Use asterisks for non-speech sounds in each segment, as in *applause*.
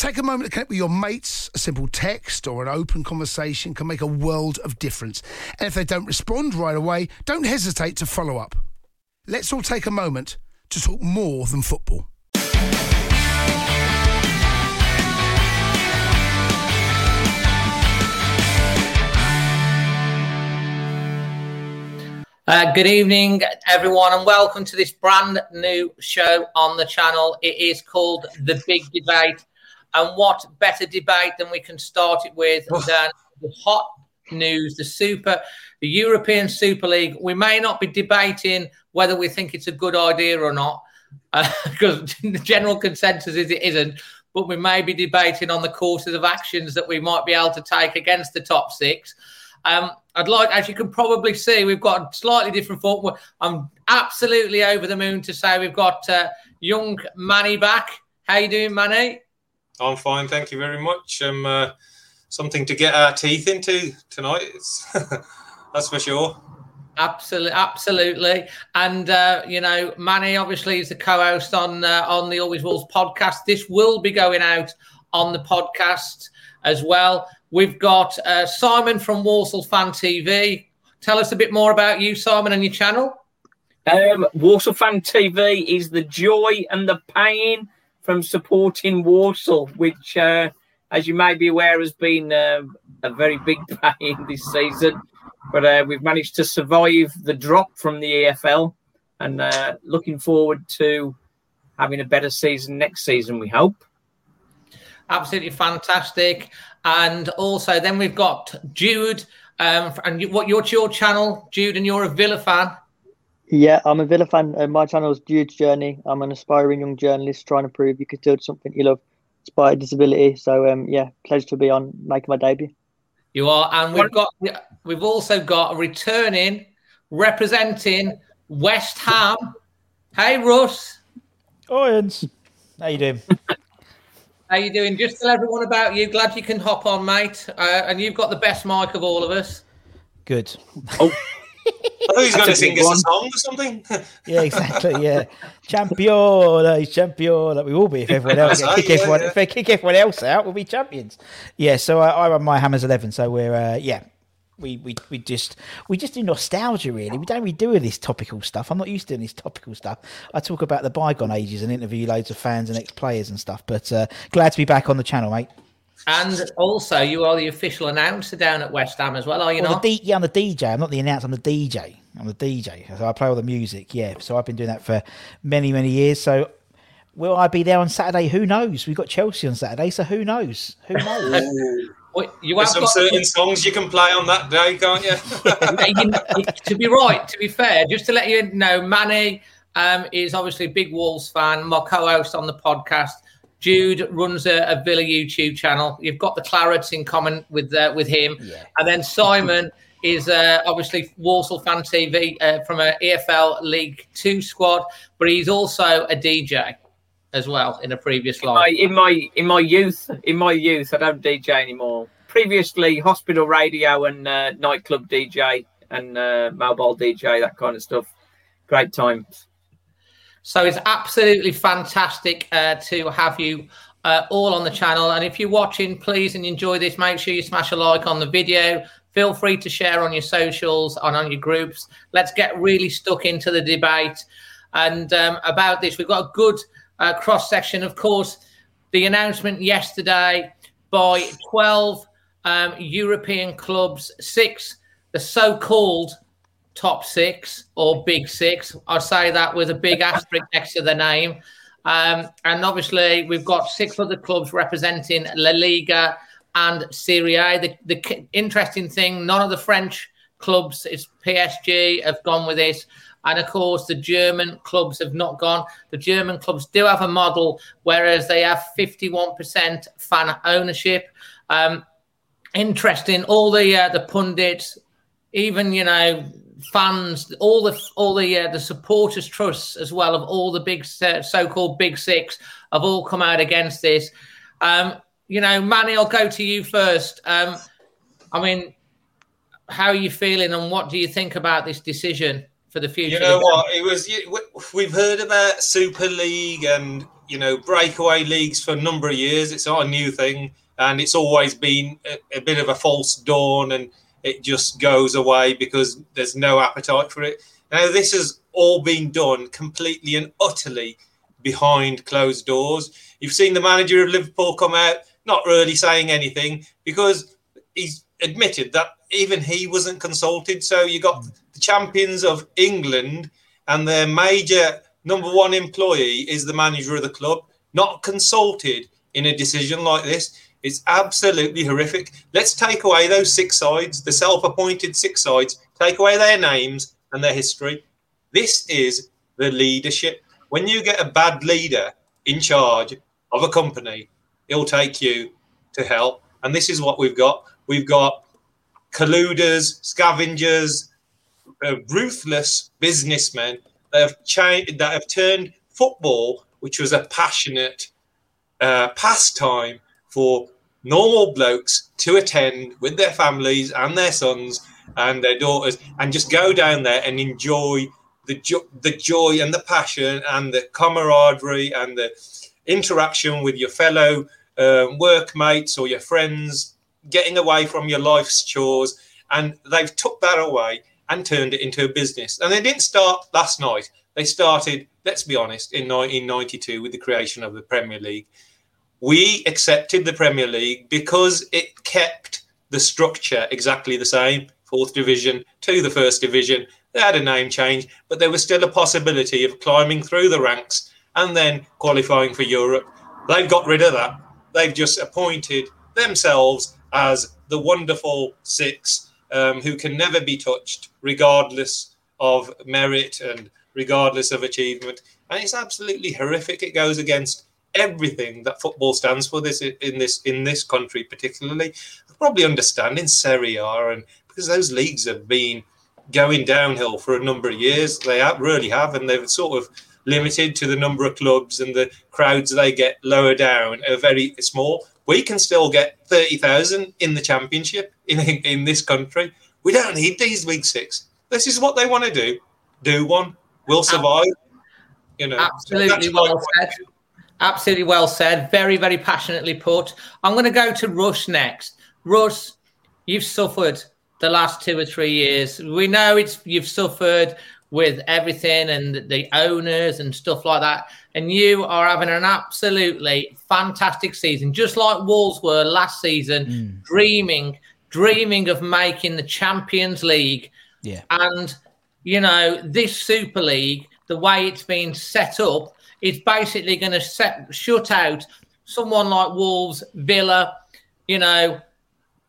Take a moment to connect with your mates. A simple text or an open conversation can make a world of difference. And if they don't respond right away, don't hesitate to follow up. Let's all take a moment to talk more than football. Uh, good evening, everyone, and welcome to this brand new show on the channel. It is called The Big Debate. And what better debate than we can start it with than the hot news, the super, the European Super League. We may not be debating whether we think it's a good idea or not, *laughs* because uh, the general consensus is it isn't. But we may be debating on the courses of actions that we might be able to take against the top six. Um, I'd like, as you can probably see, we've got a slightly different thought. I'm absolutely over the moon to say we've got uh, young Manny back. How you doing, Manny? I'm fine, thank you very much. Um, uh, something to get our teeth into tonight. *laughs* that's for sure. Absolutely, absolutely, and uh, you know, Manny obviously is the co-host on uh, on the Always Wolves podcast. This will be going out on the podcast as well. We've got uh, Simon from Walsall Fan TV. Tell us a bit more about you, Simon, and your channel. Um, Walsall Fan TV is the joy and the pain from supporting Walsall, which, uh, as you may be aware, has been uh, a very big *laughs* pain this season. But uh, we've managed to survive the drop from the EFL and uh, looking forward to having a better season next season, we hope. Absolutely fantastic. And also, then we've got Jude. Um, and what your channel, Jude, and you're a Villa fan. Yeah, I'm a Villa fan. Uh, my channel is Jude's Journey. I'm an aspiring young journalist trying to prove you can do something you love despite disability. So, um, yeah, pleasure to be on making my debut. You are, and we've got we've also got a returning representing West Ham. Hey, Russ. Owens. How you doing? How you doing? Just tell everyone about you. Glad you can hop on, mate. Uh, and you've got the best mic of all of us. Good. Oh. *laughs* I thought he was going to sing us a song or something. *laughs* yeah, exactly. Yeah, champion, he's champion. That we will be if everyone else kick yeah, everyone. Yeah. If they kick everyone else out, we'll be champions. Yeah. So I, I run my Hammers Eleven. So we're uh, yeah. We, we, we just we just do nostalgia really. We don't really do this topical stuff. I'm not used to doing this topical stuff. I talk about the bygone ages and interview loads of fans and ex players and stuff. But uh, glad to be back on the channel, mate. And also, you are the official announcer down at West Ham as well, are you well, not? D- yeah, I'm the DJ. I'm not the announcer. I'm the DJ. I'm the DJ. So I play all the music. Yeah. So I've been doing that for many, many years. So will I be there on Saturday? Who knows? We've got Chelsea on Saturday, so who knows? Who *laughs* knows? well, you There's some got... certain songs you can play on that day, can't you? *laughs* to be right, to be fair, just to let you know, Manny um, is obviously a big Wolves fan, my co-host on the podcast. Jude runs a, a, Villa YouTube channel. You've got the Clarets in common with uh, with him, yeah. and then Simon *laughs* is uh, obviously Walsall Fan TV uh, from an EFL League Two squad, but he's also a DJ as well in a previous life. In my, in my in my youth, in my youth, I don't DJ anymore. Previously, hospital radio and uh, nightclub DJ and uh, mobile DJ, that kind of stuff. Great times. So it's absolutely fantastic uh, to have you uh, all on the channel. And if you're watching, please and enjoy this, make sure you smash a like on the video. Feel free to share on your socials and on your groups. Let's get really stuck into the debate. And um, about this, we've got a good uh, cross section. Of course, the announcement yesterday by 12 um, European clubs, six, the so called top six or big six. I say that with a big *laughs* asterisk next to the name. Um, and obviously, we've got six other clubs representing La Liga and Serie A. The, the interesting thing, none of the French clubs, it's PSG, have gone with this. And of course, the German clubs have not gone. The German clubs do have a model, whereas they have 51% fan ownership. Um, interesting. All the uh, the pundits, even you know fans, all the all the uh, the supporters trusts as well of all the big uh, so-called big six have all come out against this. Um, you know, Manny, I'll go to you first. Um, I mean, how are you feeling, and what do you think about this decision for the future? You know what? It was we've heard about Super League and you know breakaway leagues for a number of years. It's not a new thing, and it's always been a, a bit of a false dawn and it just goes away because there's no appetite for it. Now, this has all been done completely and utterly behind closed doors. You've seen the manager of Liverpool come out, not really saying anything because he's admitted that even he wasn't consulted. So you got hmm. the champions of England and their major number one employee is the manager of the club, not consulted in a decision like this. It's absolutely horrific. Let's take away those six sides, the self appointed six sides, take away their names and their history. This is the leadership. When you get a bad leader in charge of a company, it'll take you to hell. And this is what we've got. We've got colluders, scavengers, uh, ruthless businessmen that have changed, that have turned football, which was a passionate uh, pastime, for normal blokes to attend with their families and their sons and their daughters and just go down there and enjoy the, jo- the joy and the passion and the camaraderie and the interaction with your fellow um, workmates or your friends getting away from your life's chores. And they've took that away and turned it into a business. And they didn't start last night. They started let's be honest in 1992 with the creation of the premier league we accepted the Premier League because it kept the structure exactly the same fourth division to the first division. They had a name change, but there was still a possibility of climbing through the ranks and then qualifying for Europe. They've got rid of that. They've just appointed themselves as the wonderful six um, who can never be touched, regardless of merit and regardless of achievement. And it's absolutely horrific. It goes against everything that football stands for this in this in this country particularly I probably understand in Serie A and because those leagues have been going downhill for a number of years. They have, really have and they've sort of limited to the number of clubs and the crowds they get lower down are very small. We can still get 30,000 in the championship in, in this country. We don't need these big six. This is what they want to do. Do one. We'll survive. You know absolutely well said Absolutely well said. Very, very passionately put. I'm going to go to Russ next. Russ, you've suffered the last two or three years. We know it's you've suffered with everything and the owners and stuff like that. And you are having an absolutely fantastic season, just like Wolves were last season, mm. dreaming, dreaming of making the Champions League. Yeah. And, you know, this Super League, the way it's been set up, it's basically going to shut out someone like Wolves, Villa, you know,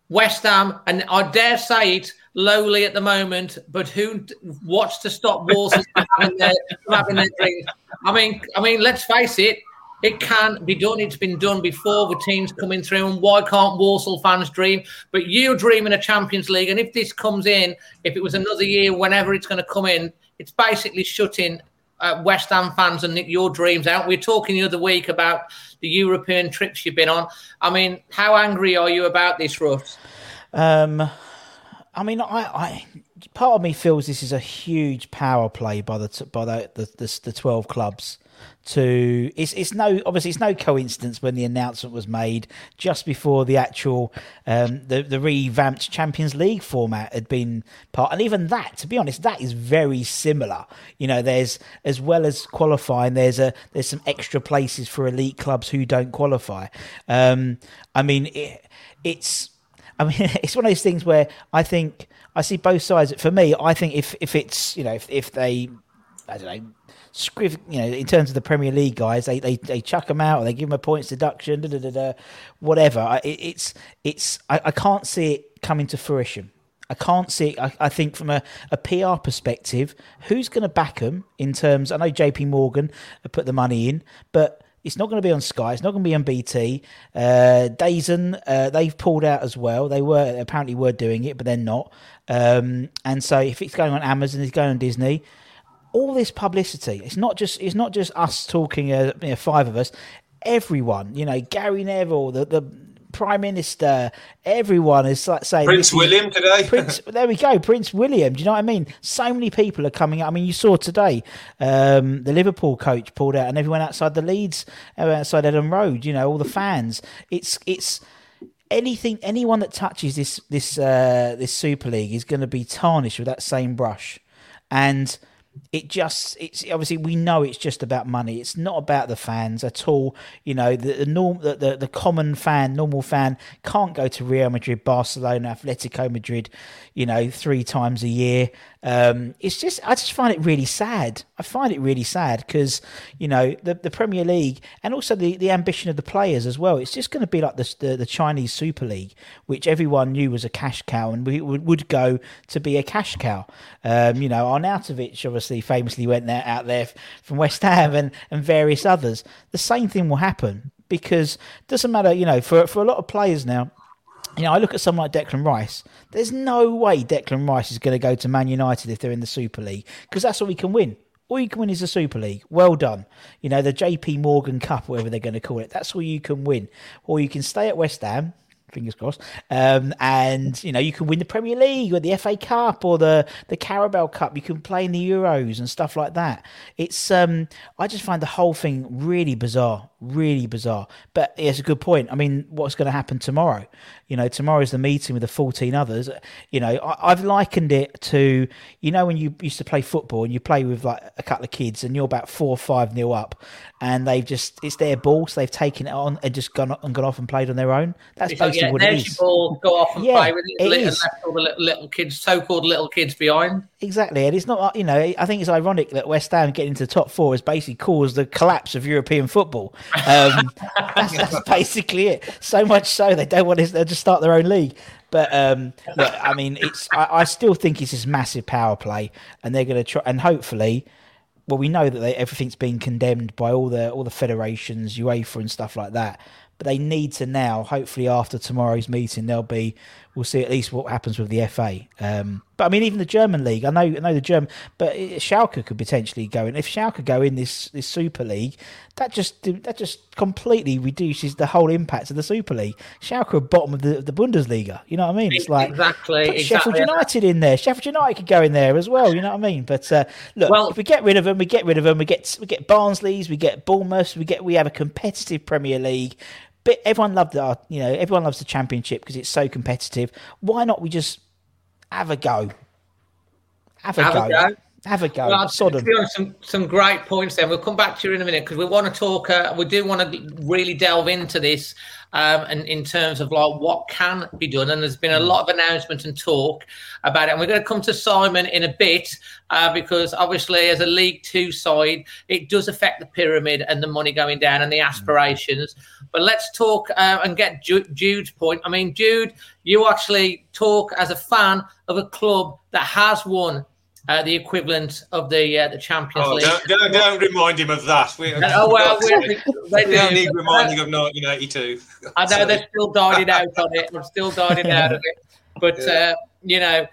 West Ham, and I dare say it lowly at the moment, but who what's to stop Wolves from having their, having their dreams? I mean, I mean, let's face it, it can be done. It's been done before with teams coming through. And why can't Walsall fans dream? But you're dreaming a Champions League. And if this comes in, if it was another year, whenever it's going to come in, it's basically shutting uh, West Ham fans and your dreams out. We were talking the other week about the European trips you've been on. I mean, how angry are you about this, Russ? Um, I mean, I, I part of me feels this is a huge power play by the by the the, the, the twelve clubs. To it's it's no obviously it's no coincidence when the announcement was made just before the actual um, the the revamped Champions League format had been part and even that to be honest that is very similar. You know there's as well as qualifying there's a there's some extra places for elite clubs who don't qualify. Um, I mean it, it's I mean *laughs* it's one of those things where I think I see both sides. For me I think if if it's you know if, if they I don't know you know, in terms of the Premier League guys, they they, they chuck them out or they give them a points deduction, da, da, da, da, whatever. It, it's it's I, I can't see it coming to fruition. I can't see. I, I think from a, a PR perspective, who's going to back them in terms? I know JP Morgan put the money in, but it's not going to be on Sky. It's not going to be on BT. Uh, DAZN, uh, they've pulled out as well. They were apparently were doing it, but they're not. Um, and so if it's going on Amazon, it's going on Disney all this publicity. It's not just it's not just us talking, uh, you know, five of us. Everyone, you know, Gary Neville, the the Prime Minister, everyone is like saying Prince William today. Prince, *laughs* there we go, Prince William. Do you know what I mean? So many people are coming out. I mean, you saw today um, the Liverpool coach pulled out, and everyone outside the Leeds, uh, outside Elland Road. You know, all the fans. It's it's anything. Anyone that touches this this uh, this Super League is going to be tarnished with that same brush, and it just it's obviously we know it's just about money it's not about the fans at all you know the the norm the, the, the common fan normal fan can't go to real madrid barcelona atletico madrid you know three times a year um, it's just I just find it really sad. I find it really sad because you know the the Premier League and also the, the ambition of the players as well. It's just going to be like the, the, the Chinese Super League, which everyone knew was a cash cow and we would, would go to be a cash cow. Um, you know, Arnautovic obviously famously went there out there from West Ham and and various others. The same thing will happen because it doesn't matter. You know, for for a lot of players now you know, I look at someone like Declan Rice. There's no way Declan Rice is going to go to Man United if they're in the Super League because that's all we can win. All you can win is the Super League. Well done. You know, the JP Morgan Cup, whatever they're going to call it. That's all you can win. Or you can stay at West Ham, fingers crossed. Um, and you know, you can win the Premier League or the FA Cup or the the Carabao Cup. You can play in the Euros and stuff like that. It's um, I just find the whole thing really bizarre, really bizarre. But it's a good point. I mean, what's going to happen tomorrow? You know, tomorrow's the meeting with the 14 others. You know, I, have likened it to, you know, when you used to play football and you play with like a couple of kids and you're about four or five nil up and they've just, it's their ball, so they've taken it on and just gone and gone off and played on their own. That's it's basically like, what it is. Ball, go off and yeah, play with it, it and left all the little, little kids, so called little kids behind. Exactly. And it's not, you know, I think it's ironic that West Ham getting into the top four has basically caused the collapse of European football. Um, *laughs* that's, that's basically it. So much so they don't want to just start their own league. But um, look, I mean, it's I, I, still think it's this massive power play, and they're going to try, and hopefully, well, we know that they, everything's been condemned by all the all the federations, UEFA, and stuff like that. But they need to now, hopefully, after tomorrow's meeting, there'll be we'll see at least what happens with the FA. Um, but I mean, even the German league, I know, I know the German, but Schalke could potentially go in. If Schalke go in this this Super League, that just that just completely reduces the whole impact of the Super League. Schalke are bottom of the, of the Bundesliga. You know what I mean? It's like exactly, exactly Sheffield United in there. Sheffield United could go in there as well. You know what I mean? But uh, look, well, if we get rid of them, we get rid of them. We get we get Barnsley's, we get Bournemouth, we get we have a competitive Premier League but everyone loved our, you know, everyone loves the championship because it's so competitive. Why not we just have a go? Have a, have go. a go. Have a go. Well, Sodom. Some some great points. Then we'll come back to you in a minute because we want to talk. Uh, we do want to really delve into this, um, and in terms of like what can be done. And there's been a lot of announcement and talk about it. And we're going to come to Simon in a bit uh, because obviously, as a League Two side, it does affect the pyramid and the money going down and the aspirations. But let's talk uh, and get Jude's point. I mean, Jude, you actually talk as a fan of a club that has won uh, the equivalent of the uh, the Champions oh, League. Don't, don't, don't, remind him of that. We, oh well, we, *laughs* they don't need reminding of 1982. *laughs* I know they're still dining *laughs* out on it. I'm still dining out of it. But yeah. uh, you know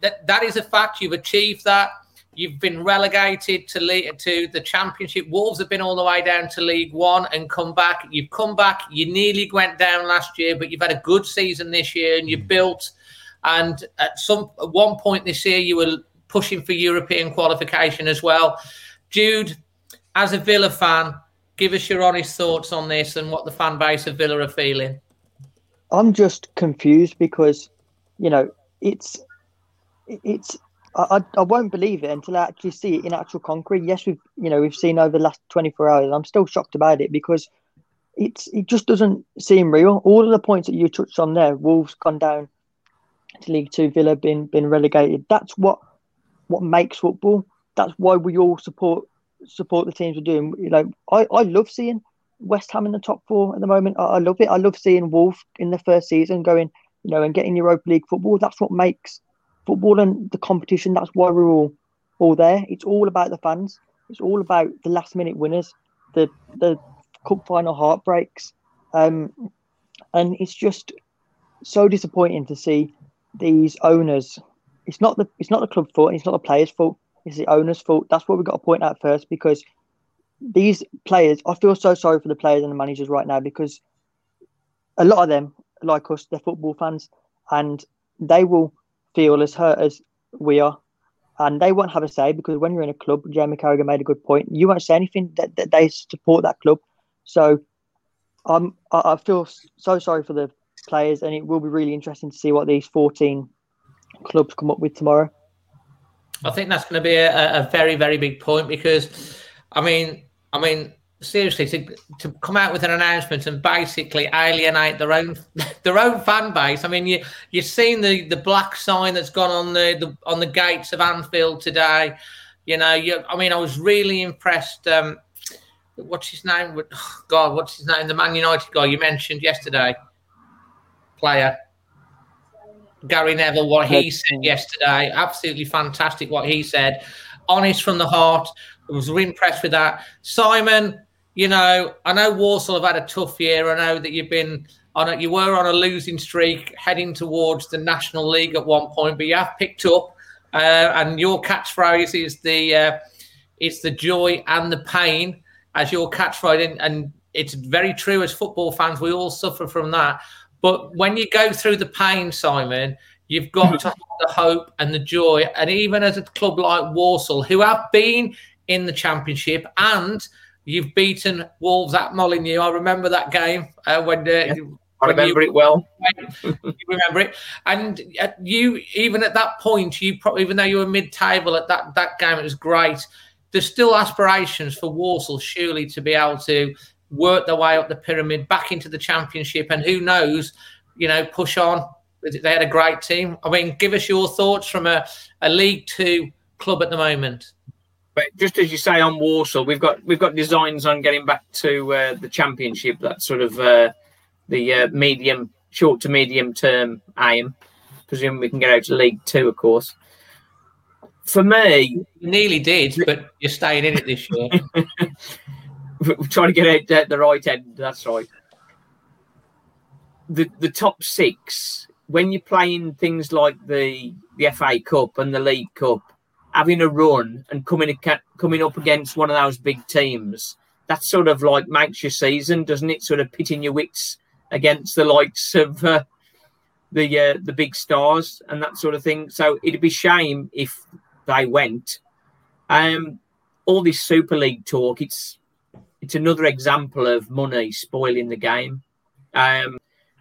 that that is a fact. You've achieved that. You've been relegated to league, to the Championship. Wolves have been all the way down to League One and come back. You've come back. You nearly went down last year, but you've had a good season this year, and you've built. And at some at one point this year, you were pushing for European qualification as well. Jude, as a Villa fan, give us your honest thoughts on this and what the fan base of Villa are feeling. I'm just confused because, you know, it's it's I, I won't believe it until I actually see it in actual concrete. Yes, we've you know we've seen over the last 24 hours. I'm still shocked about it because it's it just doesn't seem real. All of the points that you touched on there, Wolves gone down to League Two, Villa been been relegated. That's what what makes football. That's why we all support support the teams we're doing. You know, I, I love seeing West Ham in the top four at the moment. I, I love it. I love seeing Wolves in the first season going, you know, and getting Europa League football. That's what makes football and the competition. That's why we're all all there. It's all about the fans. It's all about the last minute winners, the the cup final heartbreaks, um, and it's just so disappointing to see these owners. It's not the it's not the club fault. It's not the players' fault. It's the owners' fault. That's what we've got to point out first because these players. I feel so sorry for the players and the managers right now because a lot of them, like us, they're football fans, and they will feel as hurt as we are. And they won't have a say because when you're in a club, Jamie Carragher made a good point. You won't say anything that, that they support that club. So um, I, I feel so sorry for the players, and it will be really interesting to see what these 14 clubs come up with tomorrow. I think that's going to be a, a very, very big point because, I mean, I mean, seriously to to come out with an announcement and basically alienate their own *laughs* their own fan base. I mean, you you've seen the the black sign that's gone on the, the on the gates of Anfield today. You know, you, I mean, I was really impressed. Um, what's his name? *sighs* God, what's his name? The Man United guy you mentioned yesterday, player. Gary Neville, what he said yesterday, absolutely fantastic. What he said, honest from the heart. I was really impressed with that. Simon, you know, I know Walsall have had a tough year. I know that you've been on a, you were on a losing streak heading towards the National League at one point, but you have picked up, uh, and your catchphrase is the uh, it's the joy and the pain as your catchphrase, and, and it's very true. As football fans, we all suffer from that. But when you go through the pain, Simon, you've got to have the hope and the joy. And even as a club like Walsall, who have been in the Championship and You've beaten Wolves at Molineux. I remember that game uh, when. Uh, yeah, I remember you, it well. *laughs* you remember it, and uh, you even at that point, you probably even though you were mid-table at that that game, it was great. There's still aspirations for Walsall, surely, to be able to work their way up the pyramid back into the championship, and who knows, you know, push on. They had a great team. I mean, give us your thoughts from a, a League Two club at the moment. But just as you say on Walsall, we've got we've got designs on getting back to uh, the championship. That sort of uh, the uh, medium, short to medium term aim. Presuming we can get out to League Two, of course. For me, you nearly did, but you're staying in it this year. *laughs* We're *laughs* trying to get out at the right end. That's right. The the top six when you're playing things like the the FA Cup and the League Cup having a run and coming coming up against one of those big teams, that sort of like makes your season, doesn't it? Sort of pitting your wits against the likes of uh, the uh, the big stars and that sort of thing. So it'd be shame if they went. Um, all this Super League talk, it's it's another example of money spoiling the game. Um,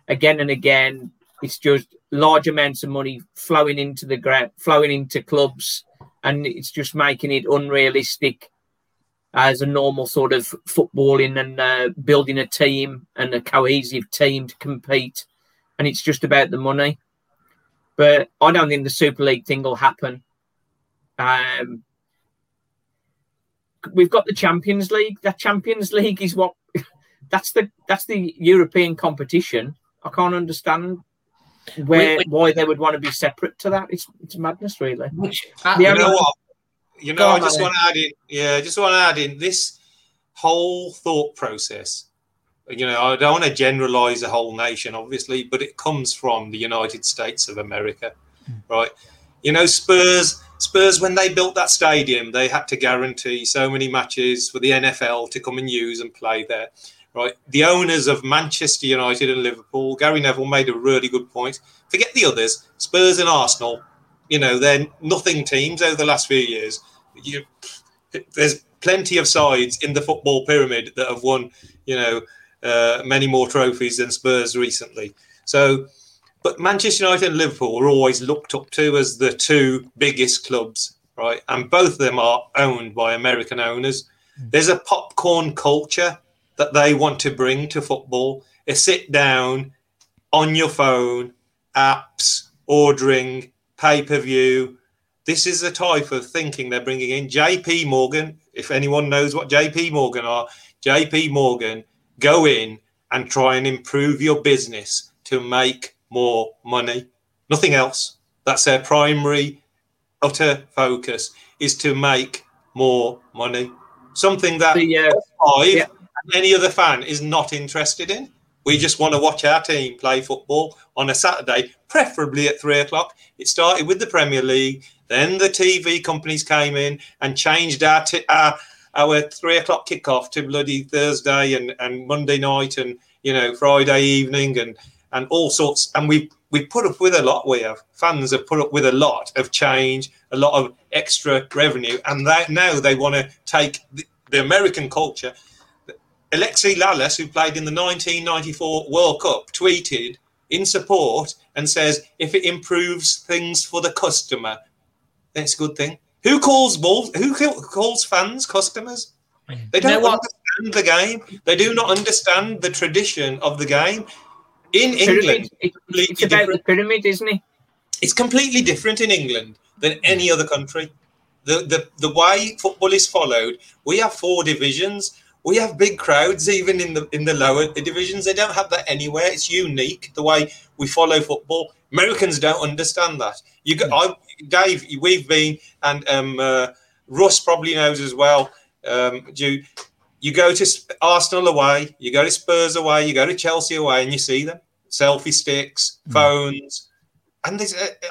again and again, it's just large amounts of money flowing into the ground, flowing into clubs and it's just making it unrealistic as a normal sort of footballing and uh, building a team and a cohesive team to compete. And it's just about the money. But I don't think the Super League thing will happen. Um, we've got the Champions League. That Champions League is what *laughs* that's the that's the European competition. I can't understand where why they would want to be separate to that. It's it's madness, really. Which, uh, you know what? You know, I just want to add in. Yeah, I just want to add in this whole thought process. You know, I don't want to generalize the whole nation, obviously, but it comes from the United States of America, mm. right? You know, Spurs. Spurs, when they built that stadium, they had to guarantee so many matches for the NFL to come and use and play there right? The owners of Manchester United and Liverpool, Gary Neville made a really good point. Forget the others, Spurs and Arsenal. You know, they're nothing teams over the last few years. You, there's plenty of sides in the football pyramid that have won, you know, uh, many more trophies than Spurs recently. So, but Manchester United and Liverpool were always looked up to as the two biggest clubs, right? And both of them are owned by American owners. Hmm. There's a popcorn culture that they want to bring to football. A sit down on your phone, apps, ordering, pay per view. This is the type of thinking they're bringing in. JP Morgan, if anyone knows what JP Morgan are, JP Morgan go in and try and improve your business to make more money. Nothing else. That's their primary, utter focus is to make more money. Something that The, uh, five yeah. and any other fan is not interested in. We just want to watch our team play football on a Saturday, preferably at three o'clock. It started with the Premier League, then the TV companies came in and changed our t- our, our three o'clock kickoff to bloody Thursday and, and Monday night and you know Friday evening and and all sorts. And we we put up with a lot. We have fans have put up with a lot of change, a lot of extra revenue, and that now they want to take the, the American culture. Alexi Lalas, who played in the 1994 World Cup, tweeted in support and says, "If it improves things for the customer, that's a good thing." Who calls balls? Who calls fans customers? Mm. They don't what? understand the game. They do not understand the tradition of the game. In England, Pyramid. It- completely It's about the pyramid, isn't it? it's completely different in England than any other country. The, the the way football is followed, we have four divisions. We have big crowds even in the in the lower divisions. They don't have that anywhere. It's unique the way we follow football. Americans don't understand that. You got, I, Dave, we've been, and um, uh, Russ probably knows as well. Um, you you go to Arsenal away, you go to Spurs away, you go to Chelsea away, and you see them selfie sticks, phones, and uh,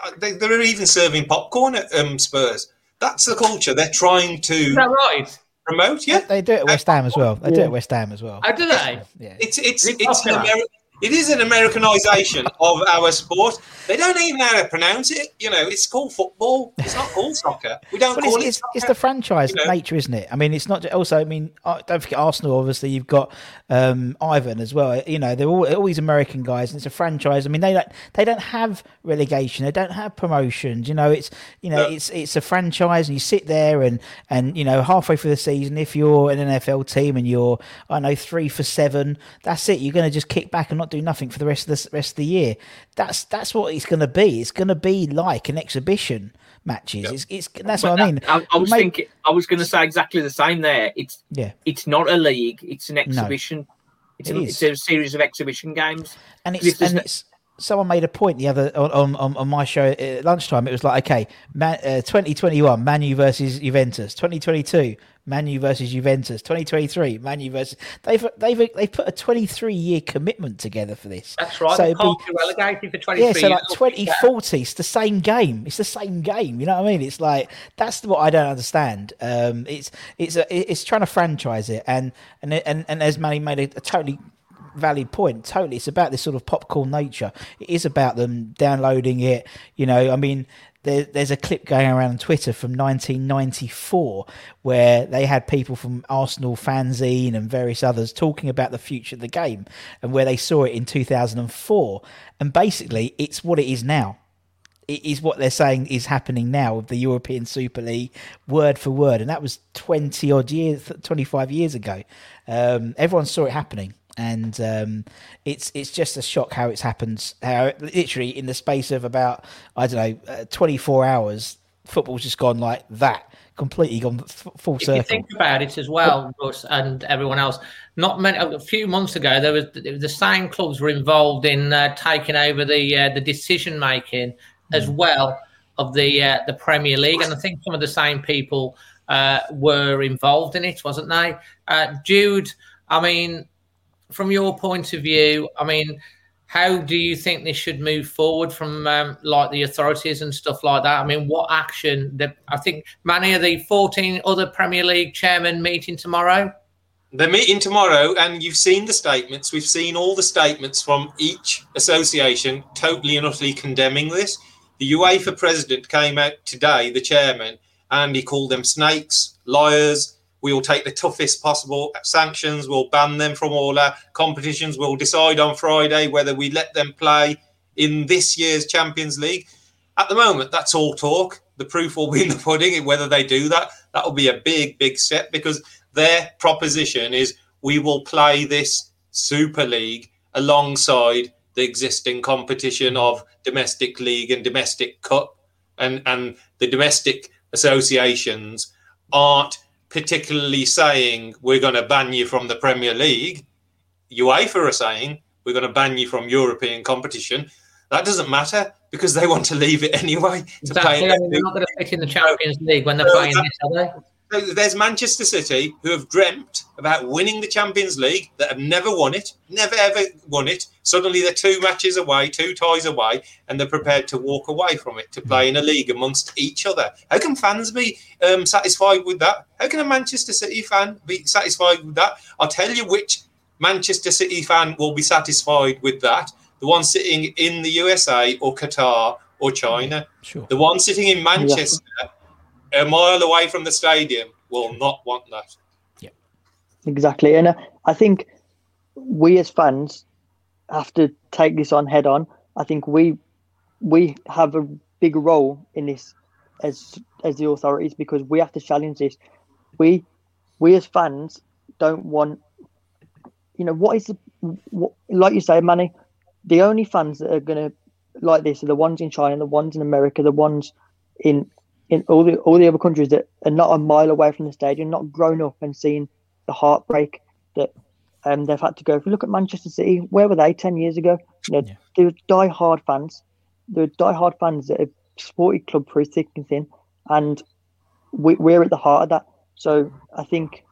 uh, they, they're even serving popcorn at um, Spurs. That's the culture they're trying Is to that right? promote. Yeah, They do it at West Ham as well. They do it at West Ham as well. How do they? Yeah. it's it's Is it it's an popular? It is an Americanization *laughs* of our sport. They don't even know how to pronounce it. You know, it's called football. It's not called soccer. We don't Well, call it's, it. it's, soccer. it's the franchise you know. nature, isn't it? I mean, it's not also. I mean, uh, don't forget Arsenal. Obviously, you've got um, Ivan as well. You know, they're all, all these American guys, and it's a franchise. I mean, they don't they don't have relegation. They don't have promotions. You know, it's you know, No. it's it's a franchise, and you sit there and and you know, halfway through the season, if you're an NFL team and you're I know three for seven, that's it. You're going to just kick back and not do nothing for the rest of the rest of the year. That's that's what it's going to be. It's going to be like an exhibition matches. It's, it's that's But what I mean. I, I was Mate- thinking. I was going to say exactly the same. There, it's Yeah. it's not a league. It's an exhibition. It's, It a, is. it's a series of exhibition games. and it's and no- it's someone made a point the other on on, on, my show at lunchtime. It was like, okay, Man, uh, 2021, Manu versus Juventus. 2022, Manu versus Juventus. 2023, Manu versus. They've they've they've put a 23 year commitment together for this. That's right. So they it'd can't be- be relegated for 23 yeah, so like 2040, it's the same game. It's the same game. You know what I mean? It's like that's what I don't understand. Um, it's it's a, it's trying to franchise it, and and and and as Manny made a, a totally valid point. Totally, it's about this sort of popcorn nature. It is about them downloading it. You know, I mean. There, there's a clip going around on Twitter from 1994 where they had people from Arsenal fanzine and various others talking about the future of the game and where they saw it in 2004. And basically, it's what it is now it is what they're saying is happening now with the European Super League, word for word, and that was twenty odd years, twenty five years ago. Um, everyone saw it happening, and um, it's it's just a shock how it's happened. How literally in the space of about I don't know uh, twenty four hours, football's just gone like that, completely gone f- full If you circle. think about it as well, Russ and everyone else, not many a few months ago, there was the same clubs were involved in uh, taking over the uh, the decision making as well of the uh, the Premier League, and I think some of the same people uh, were involved in it, wasn't they? Uh, Jude, I mean, from your point of view, I mean. How do you think this should move forward from um, like the authorities and stuff like that? I mean, what action? The, I think many of the 14 other Premier League chairmen meeting tomorrow. They're meeting tomorrow, and you've seen the statements. We've seen all the statements from each association totally and utterly condemning this. The UEFA president came out today, the chairman, and he called them snakes, liars. We will take the toughest possible sanctions. We'll ban them from all our competitions. We'll decide on Friday whether we let them play in this year's Champions League. At the moment, that's all talk. The proof will be in the pudding. Whether they do that, that will be a big, big step because their proposition is we will play this Super League alongside the existing competition of domestic league and domestic cup and and the domestic associations aren't particularly saying we're going to ban you from the Premier League. UEFA are saying we're going to ban you from European competition. That doesn't matter because they want to leave it anyway. To exactly. play they're not going to fit in the Champions League when they're playing that, this, are they? There's Manchester City who have dreamt about winning the Champions League that have never won it, never ever won it. Suddenly they're two matches away, two ties away, and they're prepared to walk away from it to play in a league amongst each other. How can fans be um, satisfied with that? How can a Manchester City fan be satisfied with that? I'll tell you which Manchester City fan will be satisfied with that. The one sitting in the USA or Qatar or China. Sure. The one sitting in Manchester. Yeah a mile away from the stadium will not want that. Yeah, exactly. And uh, I think we as fans have to take this on head on. I think we we have a big role in this as as the authorities because we have to challenge this. We we as fans don't want you know what is the what, like you say, Manny. The only fans that are going to like this are the ones in China, the ones in America, the ones in in all the all the other countries that are not a mile away from the stadium, not grown up and seen the heartbreak that um, they've had to go. If you look at Manchester City, where were they ten years ago? You know, yeah. they were die-hard fans. They were die-hard fans that have supported club through thick and thin, and we, we're at the heart of that. So I think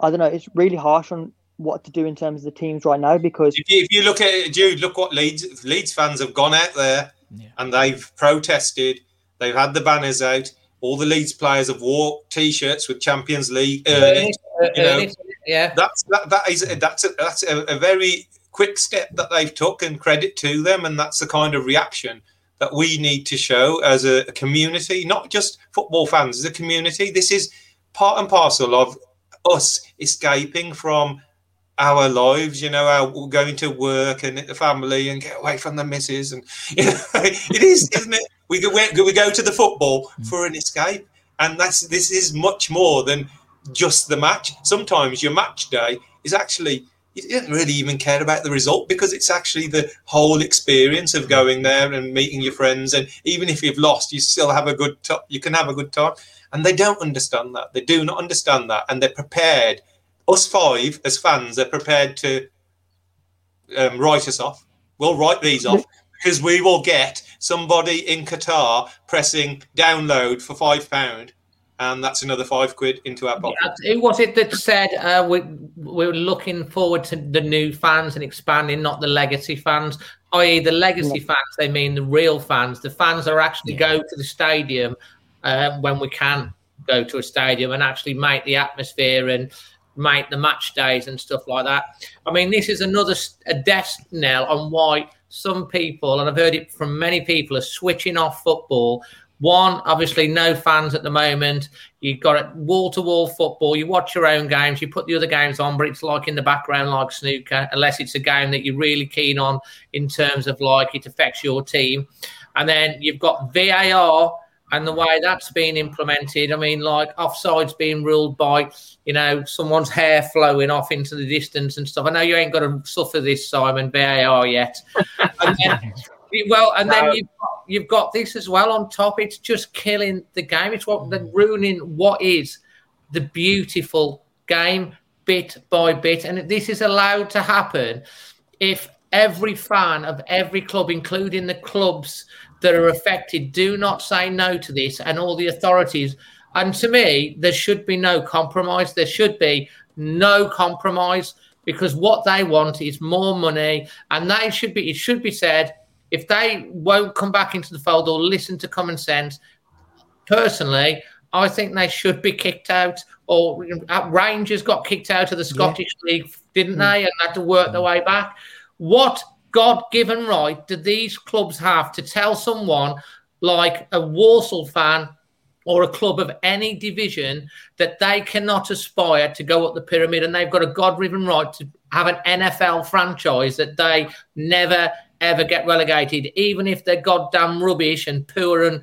I don't know. It's really harsh on what to do in terms of the teams right now because if you, if you look at it, Jude, look what Leeds Leeds fans have gone out there yeah. and they've protested They've had the banners out. All the Leeds players have wore T-shirts with Champions League. Uh, Early, you uh, know, yeah, that's that, that is that's a, that's a, a very quick step that they've took, and credit to them. And that's the kind of reaction that we need to show as a, a community, not just football fans, as a community. This is part and parcel of us escaping from our lives, you know, our going to work and the family and get away from the missus. And *laughs* you know, it is, isn't it? We go, we go to the football mm. for an escape. And that's this is much more than just the match. Sometimes your match day is actually you don't really even care about the result because it's actually the whole experience of going there and meeting your friends. And even if you've lost, you still have a good time. You can have a good time. And they don't understand that. They do not understand that. And they're prepared us five as fans are prepared to um, write us off. We'll write these off *laughs* because we will get somebody in Qatar pressing download for five pound, and that's another five quid into our pocket. Who was it that said uh, we we're looking forward to the new fans and expanding, not the legacy fans? I.e., the legacy yeah. fans. They mean the real fans, the fans that actually yeah. go to the stadium uh, when we can go to a stadium and actually make the atmosphere and make the match days and stuff like that. I mean, this is another a death knell on why some people, and I've heard it from many people, are switching off football. One, obviously, no fans at the moment. You've got wall to wall football. You watch your own games. You put the other games on, but it's like in the background, like snooker, unless it's a game that you're really keen on in terms of like it affects your team. And then you've got VAR and the way that's being implemented. I mean, like offsides being ruled by, you know, someone's hair flowing off into the distance and stuff. I know you ain't got to suffer this, Simon VAR yet. *laughs* and then, well, and then you've got, you've got this as well on top. It's just killing the game. It's what they're mm. ruining what is the beautiful game bit by bit, and this is allowed to happen if every fan of every club, including the clubs that are affected do not say no to this, and all the authorities. And to me, there should be no compromise. There should be no compromise because what they want is more money, and they should be. It should be said if they won't come back into the fold or listen to common sense. Personally, I think they should be kicked out. Or uh, Rangers got kicked out of the Scottish yeah. League, didn't mm. they, and had to work their way back. What God given right do these clubs have to tell someone like a Walsall fan, or a club of any division that they cannot aspire to go up the pyramid and they've got a God riven right to have an NFL franchise that they never ever get relegated, even if they're goddamn rubbish and poor and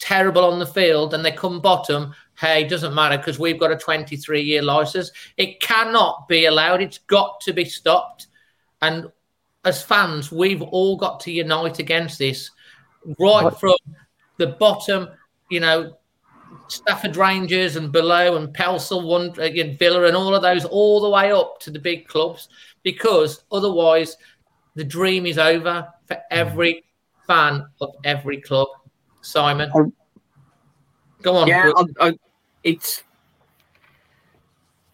terrible on the field and they come bottom. Hey, doesn't matter because we've got a 23 year license. It cannot be allowed. It's got to be stopped. And as fans, we've all got to unite against this, right from the bottom, you know, Stafford Rangers and below, and Pelsall, one again, uh, Villa, and all of those, all the way up to the big clubs, because otherwise, the dream is over for every fan of every club. Simon, go on. Yeah, I, I, it's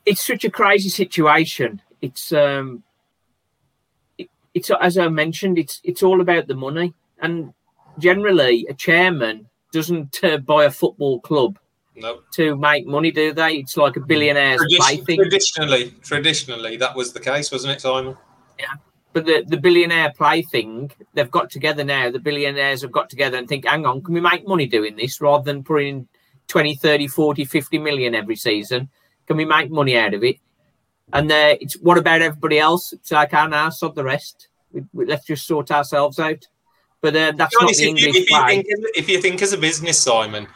it's such a crazy situation. It's um, it, it's as I mentioned, it's it's all about the money, and generally, a chairman doesn't uh, buy a football club nope. to make money, do they? It's like a billionaire's Tradition, thing. Traditionally, traditionally, that was the case, wasn't it, Simon? Yeah. But the, the billionaire play thing, they've got together now. The billionaires have got together and think, hang on, can we make money doing this rather than putting 20, 30, 40, 50 million every season? Can we make money out of it? And uh, it's what about everybody else? It's like, ah, now, sod the rest. We, we, let's just sort ourselves out. But uh, that's not the English if you, way. Think, if you think as a business, Simon,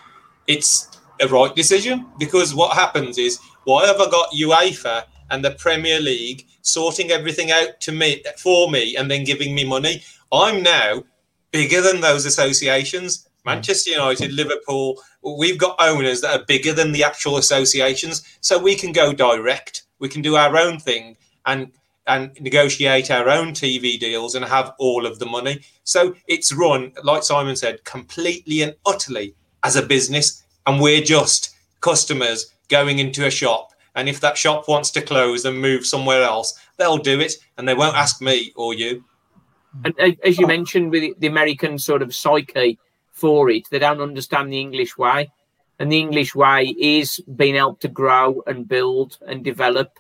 it's a right decision because what happens is why have I got UEFA and the Premier League sorting everything out to me for me and then giving me money? I'm now bigger than those associations. Manchester United, Liverpool, we've got owners that are bigger than the actual associations, so we can go direct. We can do our own thing and and negotiate our own TV deals and have all of the money. So it's run, like Simon said, completely and utterly as a business. And we're just customers going into a shop. And if that shop wants to close and move somewhere else, they'll do it and they won't ask me or you. And as you mentioned, with the American sort of psyche for it, they don't understand the English way. And the English way is being able to grow and build and develop.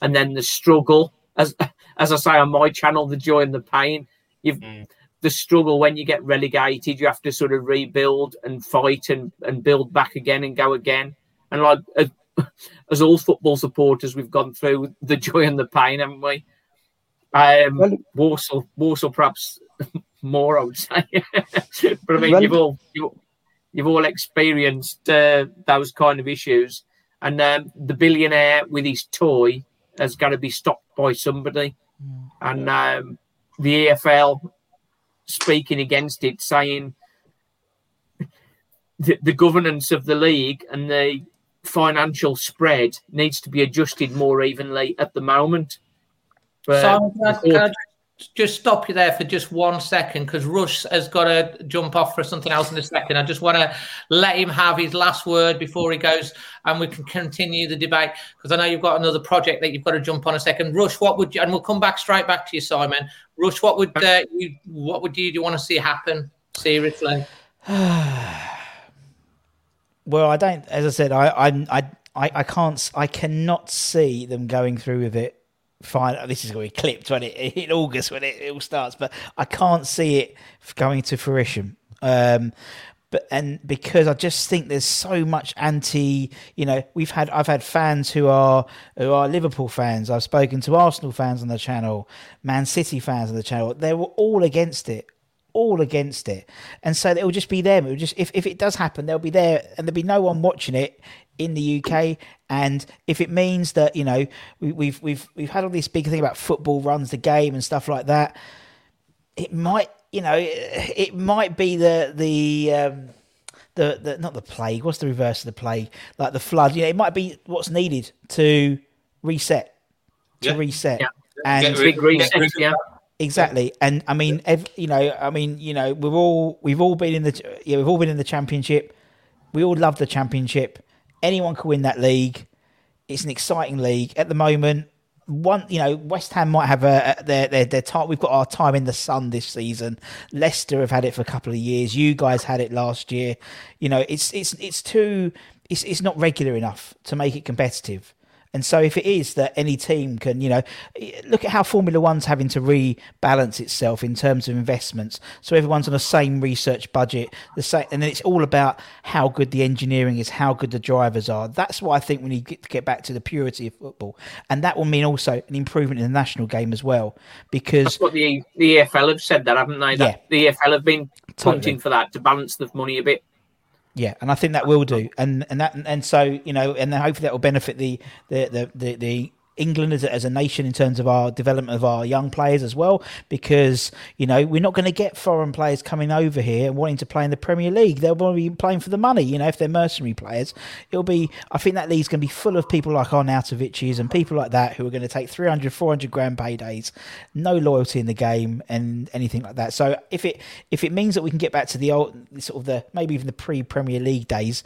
And then the struggle as as I say on my channel, the joy and the pain. You've mm. the struggle when you get relegated. You have to sort of rebuild and fight and and build back again and go again. And like as, *laughs* as all football supporters, we've gone through the joy and the pain, haven't we? Um, well, Walsall, Walsall, perhaps *laughs* more, I would say. *laughs* but I mean, well, you've all you've, you've all experienced uh, those kind of issues, and um, the billionaire with his toy has got to be stopped by somebody. Mm. And um, the EFL speaking against it, saying *laughs* the, the governance of the league and the financial spread needs to be adjusted more evenly at the moment. But so, can I, can I just stop you there for just one second because Rush has got to jump off for something else in a second. I just want to let him have his last word before he goes, and we can continue the debate because I know you've got another project that you've got to jump on a second. Rush, what would you? And we'll come back straight back to you, Simon. Rush, what would uh, you? What would you, do you want to see happen? Seriously. *sighs* well, I don't. As I said, I, I, I, I can't. I cannot see them going through with it fine. This is going to be clipped when it *laughs* in August when it, it all starts, but I can't see it going to fruition. Um, but and because I just think there's so much anti, you know, we've had I've had fans who are who are Liverpool fans. I've spoken to Arsenal fans on the channel, Man City fans on the channel. They were all against it, all against it, and so it will just be them. It will just if if it does happen, they'll be there, and there'll be no one watching it in the UK. And if it means that you know we, we've we've we've had all this big thing about football runs the game and stuff like that, it might you know it, it might be the the. Um, the, the not the plague. What's the reverse of the plague? Like the flood. You know, it might be what's needed to reset, to yeah. reset, yeah. and big reset. Yeah, exactly. And I mean, ev- you know, I mean, you know, we've all we've all been in the yeah, we've all been in the championship. We all love the championship. Anyone can win that league. It's an exciting league at the moment. One, you know, West Ham might have a, their their their time. We've got our time in the sun this season. Leicester have had it for a couple of years. You guys had it last year. You know, it's it's it's too it's it's not regular enough to make it competitive. And so, if it is that any team can, you know, look at how Formula One's having to rebalance itself in terms of investments. So everyone's on the same research budget, the same, and then it's all about how good the engineering is, how good the drivers are. That's why I think we need to get back to the purity of football, and that will mean also an improvement in the national game as well. Because that's what the the EFL have said that, haven't they? That yeah, the EFL have been punting for that to balance the money a bit. Yeah, and I think that will do, and and that and so you know, and then hopefully that will benefit the the the the, the England as a, as a nation in terms of our development of our young players as well, because you know we're not going to get foreign players coming over here and wanting to play in the Premier League. They'll to be playing for the money. You know, if they're mercenary players, it'll be. I think that league's going to be full of people like Arnautovic's and people like that who are going to take 300, 400 grand paydays, no loyalty in the game and anything like that. So if it if it means that we can get back to the old sort of the maybe even the pre Premier League days,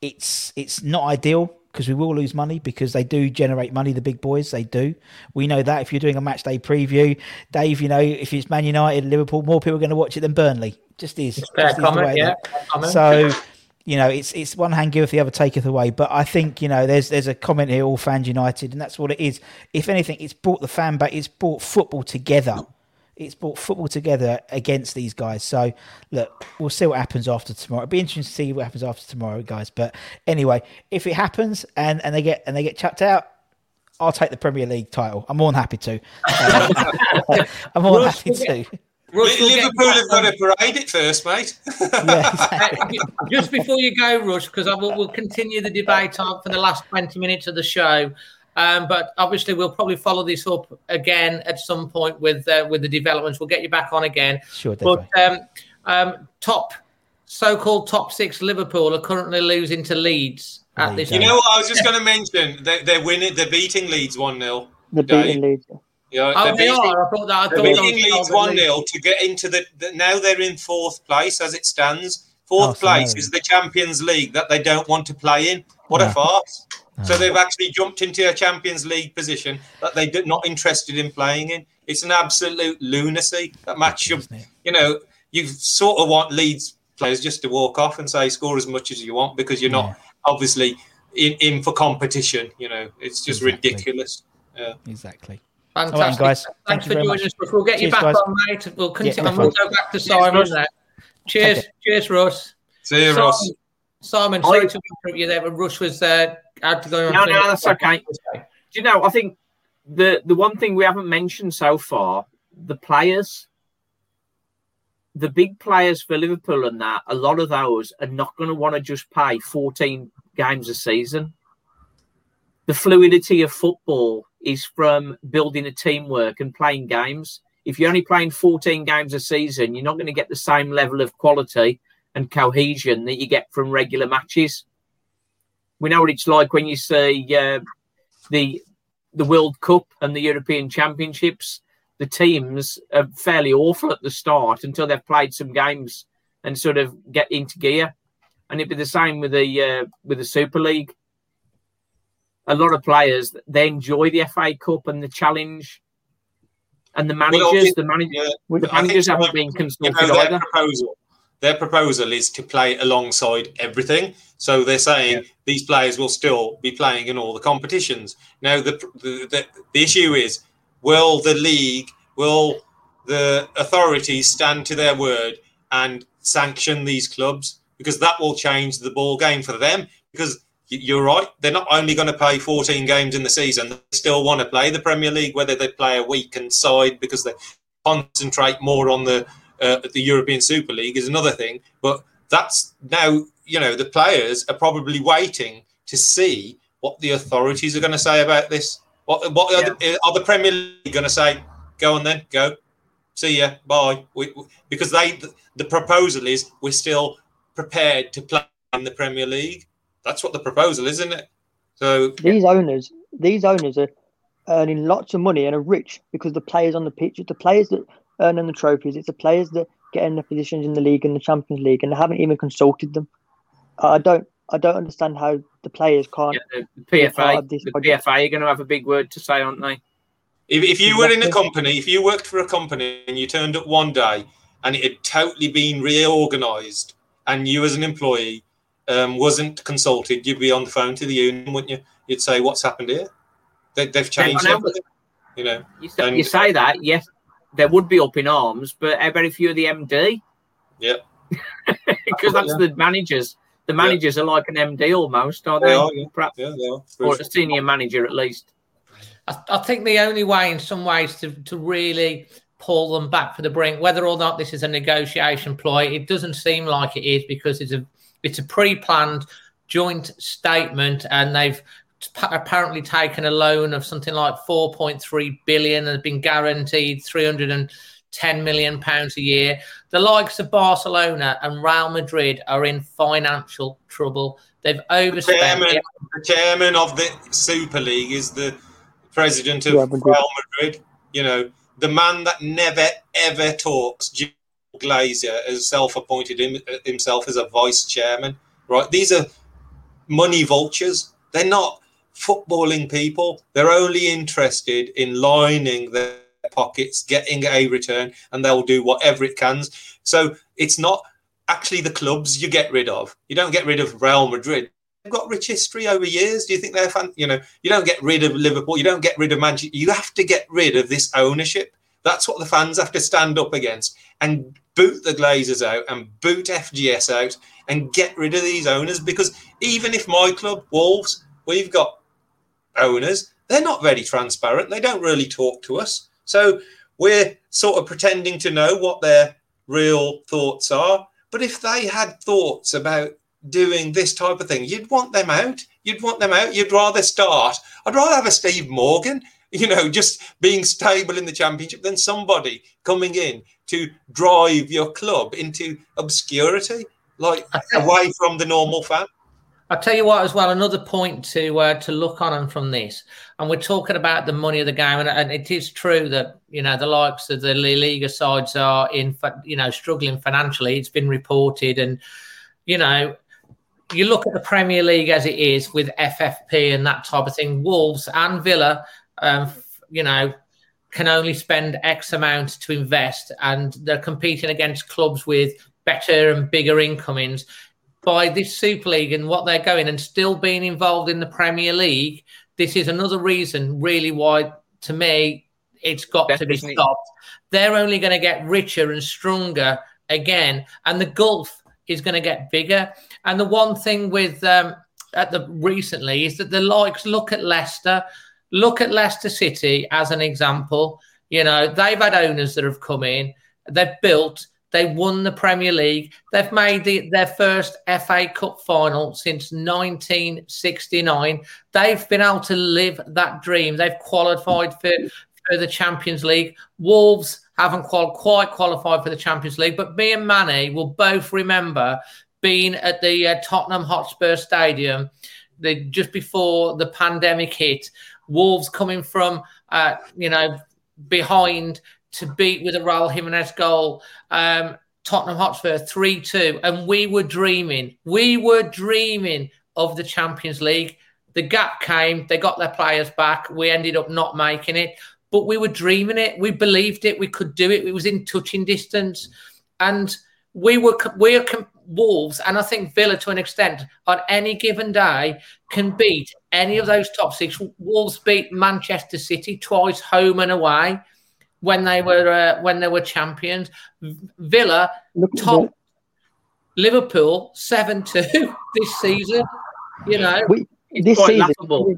it's it's not ideal because we will lose money because they do generate money. The big boys, they do. We know that. If you're doing a match day preview, Dave, you know if it's Man United, Liverpool, more people are going to watch it than Burnley. Just is. Just comment, yeah. So. You know, it's it's one hand giveth, the other taketh away. But I think you know, there's there's a comment here, all fans united, and that's what it is. If anything, it's brought the fan back. It's brought football together it's brought football together against these guys. So look, we'll see what happens after tomorrow. It'll be interesting to see what happens after tomorrow, guys. But anyway, if it happens and, and they get and they get chucked out, I'll take the Premier League title. I'm more than happy to. *laughs* I'm more than happy to. Rush, Liverpool have got to parade it first, mate. *laughs* yeah, exactly. Just before you go, Rush, because will, we'll continue the debate on for the last 20 minutes of the show. Um, but obviously, we'll probably follow this up again at some point with uh, with the developments. We'll get you back on again. Sure. But um, um, top so-called top six Liverpool are currently losing to Leeds at this. You know what? I was just going to mention they, they're winning. They're beating Leeds one 0 They're beating Leeds. Yeah, oh, they beating, are. I thought that. I they're beating Leeds one 0 to get into the, the, Now they're in fourth place as it stands. Fourth oh, place is the Champions League that they don't want to play in. What yeah. a farce! So ah. they've actually jumped into a Champions League position that they're not interested in playing in. It's an absolute lunacy. That match should, you know, you sort of want Leeds players just to walk off and say score as much as you want because you're not obviously in, in for competition. You know, it's just exactly. ridiculous. Yeah. Exactly. Fantastic. Right, guys. Thanks Thank for joining us. We'll get Cheers, you back guys. on, mate. We'll continue. Yeah, we'll go back to Simon. Cheers. Cheers, Russ. See you, Ross. Simon, sorry to interrupt you there, but Rush was uh, had to go. No, no, that's okay. Do you know? I think the the one thing we haven't mentioned so far, the players, the big players for Liverpool and that, a lot of those are not going to want to just play 14 games a season. The fluidity of football is from building a teamwork and playing games. If you're only playing 14 games a season, you're not going to get the same level of quality and cohesion that you get from regular matches. We know what it's like when you see uh, the the World Cup and the European Championships. The teams are fairly awful at the start until they've played some games and sort of get into gear. And it'd be the same with the uh, with the Super League. A lot of players they enjoy the FA Cup and the challenge, and the managers, well, the, manage- yeah, the managers haven't been consulted you know, either. Proposal their proposal is to play alongside everything. So they're saying yeah. these players will still be playing in all the competitions. Now the, the the, the issue is, will the league, will the authorities stand to their word and sanction these clubs because that will change the ball game for them. Because you're right, they're not only going to play 14 games in the season; they still want to play the Premier League, whether they play a weekend side because they concentrate more on the uh, the European Super League is another thing. But that's now, you know, the players are probably waiting to see what the authorities are going to say about this. What, what yeah. are, the, are, the, Premier League going to say? Go on then, go. See ya, bye. We, we, because they, the proposal is we're still prepared to play in the Premier League. That's what the proposal is, isn't it? So these owners, these owners are earning lots of money and are rich because the players on the pitch, the players that earning the trophies. It's the players that get in the positions in the league and the Champions League, and they haven't even consulted them. I don't. I don't understand how the players can't. Yeah, the PFA, the project. PFA are going to have a big word to say, aren't they? If, if you were in a company, if you worked for a company and you turned up one day and it had totally been reorganised, and you as an employee um, wasn't consulted, you'd be on the phone to the union, wouldn't you? you'd say, "What's happened here?" They, have changed Yeah, I know, everything. You know, You say, And- you say that, yes, they would be up in arms, but how very few of the MD? *laughs* yeah, because that's the managers. The managers are like an MD almost, are they? They are, yeah. Perhaps, yeah, they are. or a senior manager at least. I, I think the only way, in some ways, to, to really pull them back for the brink, whether or not this is a negotiation ploy, it doesn't seem like it is because it's a it's a pre-planned joint statement, and they've p- apparently taken a loan of something like 4.3 billion and have been guaranteed 310 million pounds a year. The likes of Barcelona and Real Madrid are in financial trouble. They've overspent. chairman, the chairman of the Super League is the president of Real Madrid. Real Madrid. You know, the man that never ever talks, Jim Glazer, has self-appointed him, himself as a vice chairman. Right? These are money vultures. They're not footballing people. They're only interested in lining their pockets, getting a return, and they'll do whatever it can. So it's not actually the clubs you get rid of. You don't get rid of Real Madrid. They've got rich history over years. Do you think they're fan? You know, you don't get rid of Liverpool. You don't get rid of Manchester. You have to get rid of this ownership. That's what the fans have to stand up against and boot the Glazers out and boot FGS out and get rid of these owners. Because even if my club, Wolves, we've got owners, they're not very transparent. They don't really talk to us. So we're sort of pretending to know what their real thoughts are. But if they had thoughts about doing this type of thing, you'd want them out. You'd want them out. You'd rather start. I'd rather have a Steve Morgan, *laughs* you know, just being stable in the championship than somebody coming in to drive your club into obscurity, like *laughs* away from the normal fan. I'll tell you what, as well, another point to uh, to look on and from this, and we're talking about the money of the game, and, and it is true that you know the likes of the La Liga sides are in, you know, struggling financially. It's been reported, and you know, you look at the Premier League as it is with FFP and that type of thing. Wolves and Villa, um, you know, can only spend X amount to invest, and they're competing against clubs with better and bigger incomings by this Super League and what they're going and still being involved in the Premier League, this is another reason, really, why to me it's got to be stopped. They're only going to get richer and stronger again, and the gulf is going to get bigger. And the one thing with um, at the recently is that the likes look at Leicester, look at Leicester City as an example. You know, they've had owners that have come in, they've built, they won the Premier League, they've made the, their first FA Cup final since 1969. They've been able to live that dream. They've qualified for, for the Champions League. Wolves haven't quite qualified for the Champions League, but me and Manny will both remember being at the uh, Tottenham Hotspur Stadium the, just before the pandemic hit. Wolves coming from, uh, you know, behind to beat with a Raul Jimenez goal. Um, Tottenham Hotspur 3 2. And we were dreaming, we were dreaming of the Champions League. The gap came, they got their players back. We ended up not making it, but we were dreaming it. We believed it. We could do it. It was in touching distance. And we were, we're com- Wolves, and I think Villa to an extent, on any given day, can beat any of those top six. Wolves beat Manchester City twice, home and away when they were uh, when they were champions. Villa Look at top Liverpool seven two *laughs* this season. You know, We, It's this quite season, laughable.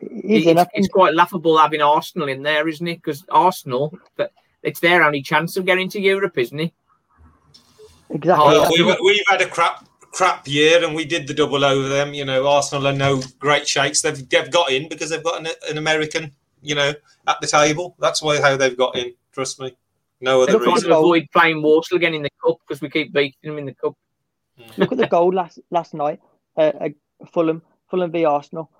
it is, It's, it's quite laughable having Arsenal in there, isn't it? Because Arsenal, but it's their only chance of getting to Europe, isn't it? exactly. Well, we've, we've had a crap crap year and we did the double over them. You know, Arsenal are no great shakes. They've, they've got in because they've got an, an American, you know, at the table. That's why how they've got in. Trust me. No other They're other trying to avoid playing Walsall again in the cup because we keep beating them in the cup. Look at the goal last last night. Uh, uh, Fulham, Fulham v Arsenal,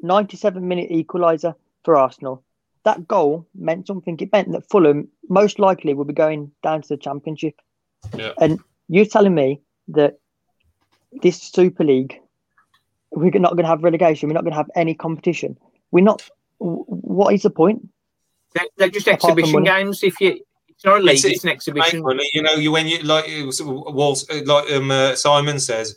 ninety-seven minute equaliser for Arsenal. That goal meant something. It meant that Fulham most likely will be going down to the Championship. Yeah. And you're telling me that this Super League, we're not going to have relegation. We're not going to have any competition. We're not. W- What is the point? They're, they're just Apart exhibition games. If you, it's not a league, It's- it's, an exhibition. money. You know, you when you like it was Walls, like um, uh, Simon says,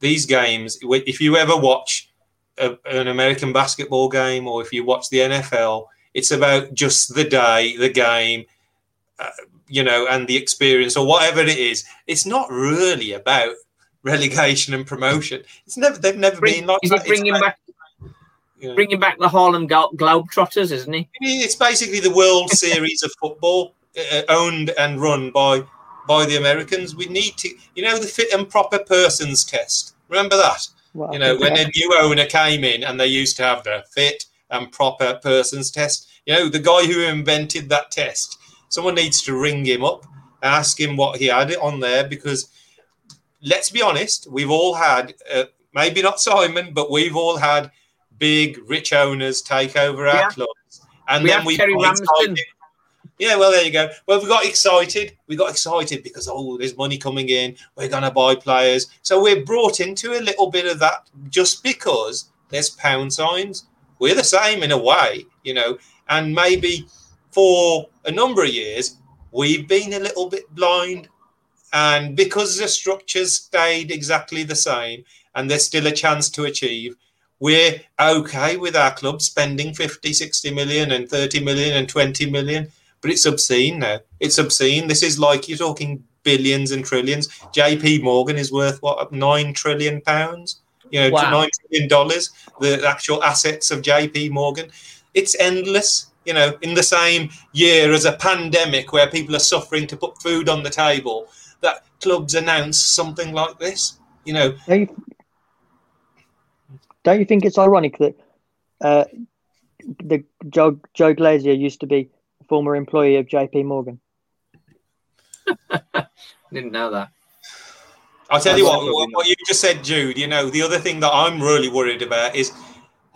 these games. If you ever watch a, an American basketball game or if you watch the NFL, it's about just the day, the game, uh, you know, and the experience or whatever it is. It's not really about relegation and promotion. It's never they've never Bring, been like is that. he bringing it's, back you know, bringing back the Harlem Glo- Globetrotters, isn't he? it's basically the World *laughs* Series of football, uh, owned and run by by the Americans. We need to, you know, the fit and proper persons test. Remember that? Well, You know, when a new owner came in and they used to have the fit and proper persons test. You know, the guy who invented that test, someone needs to ring him up, ask him what he had it on there because let's be honest, we've all had, uh, maybe not Simon, but we've all had big, rich owners take over our Yeah. clubs. And We then we Terry. Yeah, well, there you go. Well, we got excited. We got excited because, oh, there's money coming in. We're going to buy players. So we're brought into a little bit of that just because there's pound signs. We're the same in a way, you know, and maybe for a number of years, we've been a little bit blind. And because the structures stayed exactly the same and there's still a chance to achieve, we're okay with our club spending 50, 60 million and 30 million and 20 million. But it's obscene now. It's obscene. This is like you're talking billions and trillions. JP Morgan is worth what, nine trillion pounds? You know, Wow. nine trillion dollars, the actual assets of JP Morgan. It's endless. You know, in the same year as a pandemic where people are suffering to put food on the table, that clubs announce something like this. You know, Don't you, think it's ironic that uh, the Joe, Joe Glazer used to be a former employee of JP Morgan? *laughs* Didn't know that. I'll tell you That's what, what, what you just said, Jude. You know, the other thing that I'm really worried about is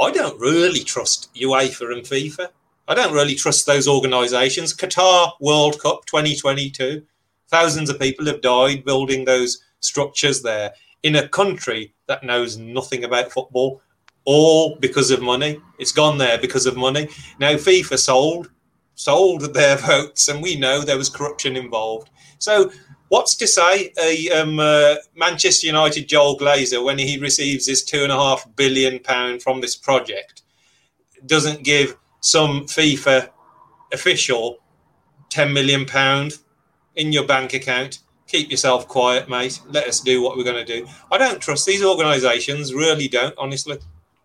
I don't really trust UEFA and FIFA. I don't really trust those organisations. Qatar World Cup 2022, thousands of people have died building those structures there in a country that knows nothing about football, all because of money. It's gone there because of money. Now FIFA sold sold their *laughs* votes, and we know there was corruption involved. So what's to say a um, uh, Manchester United Joel Glazer when he receives his two and a half billion pound from this project doesn't give some FIFA official ten million pound in your bank account? Keep yourself quiet, mate. Let us do what we're going to do. I don't trust these organisations. Really don't, honestly.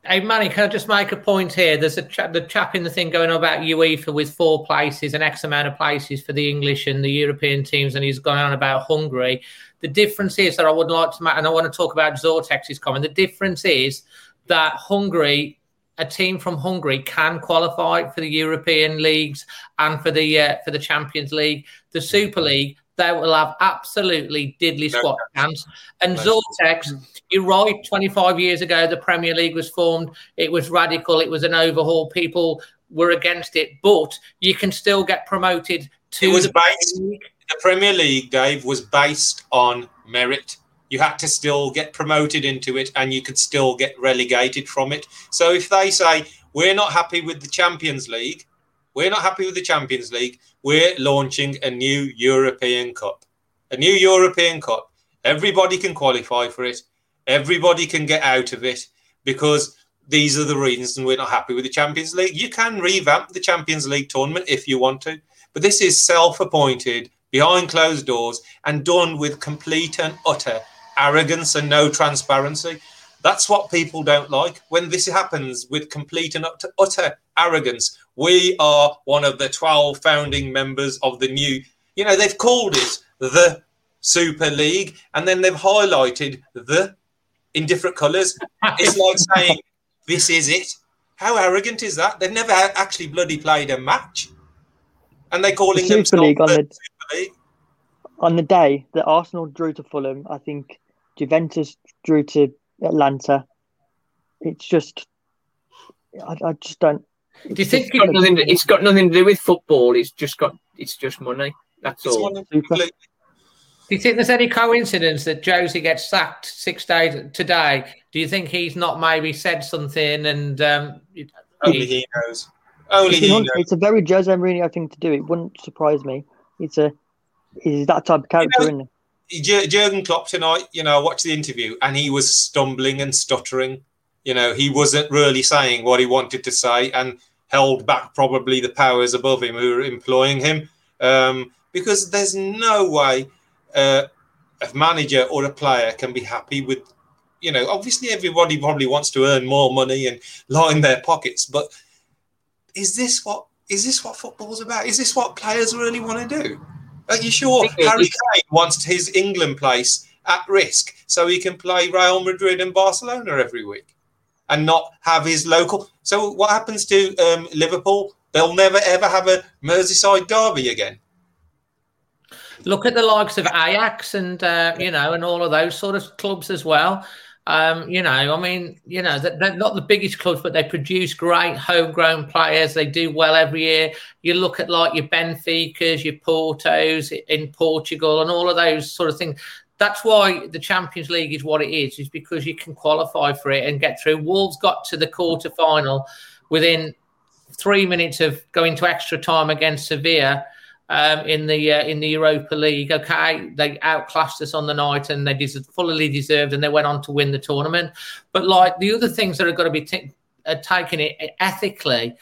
Hey, Manny, can I just make a point here? There's a cha- the chap in the thing going on about UEFA with four places and X amount of places for the English and the European teams, and he's going on about Hungary. The difference is that I would like to, and I want to talk about Zortex's comment. The difference is that Hungary, a team from Hungary, can qualify for the European leagues and for the uh, for the Champions League. The Super League, they will have absolutely diddly squat chance. And. Zortex, you're right. 25 years ago, the Premier League was formed. It was radical. It was an overhaul. People were against it, but you can still get promoted to It was the based- Premier League. the Premier League, Dave, was based on merit. You had to still get promoted into it and you could still get relegated from it. So if they say, we're not happy with the Champions League, we're not happy with the Champions League, we're launching a new European Cup. A new European Cup. Everybody can qualify for it, everybody can get out of it because these are the reasons and we're not happy with the Champions League. You can revamp the Champions League tournament if you want to, but this is self appointed behind closed doors and done with complete and utter arrogance and no transparency. That's what people don't like. When this happens with complete and utter, arrogance, we are one of the 12 founding members of the new, you know, they've called it the Super League and then they've highlighted the in different colours. It's like *laughs* saying, this is it. How arrogant is that? They've never actually bloody played a match. And they're calling The Super themselves League on the Super League. on the day that Arsenal drew to Fulham, I think Juventus drew to Atalanta. It's just, I, I just don't. Do you think It's got, nothing to, it's got nothing to do with football. It's just got it's just money. That's It's all. one of Super. completely- Do you think there's any coincidence that Jose gets sacked six days today? Do you think he's not maybe said something and um, Only he knows. Only It's, he knows. it's a very Jose Mourinho thing to do. It wouldn't surprise me. It's a, he's that type of character, know- isn't he? Jur- Jurgen Klopp tonight, you know, watched the interview and he was stumbling and stuttering. You know, he wasn't really saying what he wanted to say and held back probably the powers above him who were employing him. Um, because there's no way uh, a manager or a player can be happy with, you know, obviously everybody probably wants to earn more money and line their pockets, but is this what is this what football's about? Is this what players really want to do? Are you sure Harry Kane wants his England place at risk so he can play Real Madrid and Barcelona every week and not have his local? So what happens to um, Liverpool? They'll never ever have a Merseyside derby again. Look at the likes of Ajax and uh, you know and all of those sort of clubs as well. Um, you know, I mean, you know, they're not the biggest clubs, but they produce great homegrown players. They do well every year. You look at like your Benficas, your Portos in Portugal, and all of those sort of things. That's why the Champions League is what it is, is because you can qualify for it and get through. Wolves got to the quarter final within three minutes of going to extra time against Sevilla um, in the uh, in the Europa League. Okay, they outclassed us on the night, and they des- fully deserved, and they went on to win the tournament. But like the other things that are going to be t- uh, taken it ethically,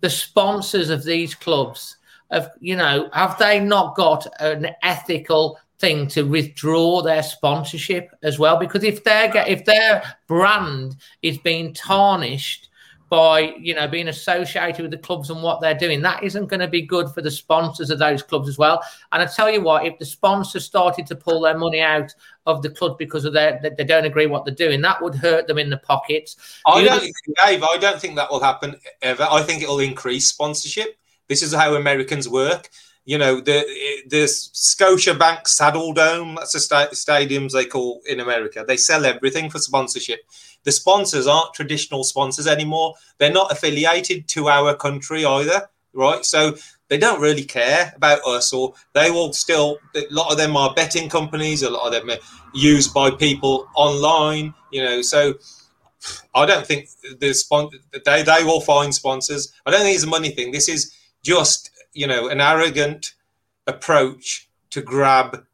the sponsors of these clubs have you know have they not got an ethical thing to withdraw their sponsorship as well because if their if their brand is being tarnished by you know being associated with the clubs and what they're doing. That isn't going to be good for the sponsors of those clubs as well. And I tell you what, if the sponsors started to pull their money out of the club because of their they don't agree what they're doing, that would hurt them in the pockets. I don't, think, Dave. I don't think that will happen ever. I think it will increase sponsorship. This is how Americans work. You know, the the Scotiabank Saddledome, that's the sta- stadiums they call in America. They sell everything for sponsorship. The sponsors aren't traditional sponsors anymore. They're not affiliated to our country either, right? So they don't really care about us, or they will still. A lot of them are betting companies. A lot of them are used by people online. You know, so I don't think the spon- they they will find sponsors. I don't think it's a money thing. This is just you know an arrogant approach to grab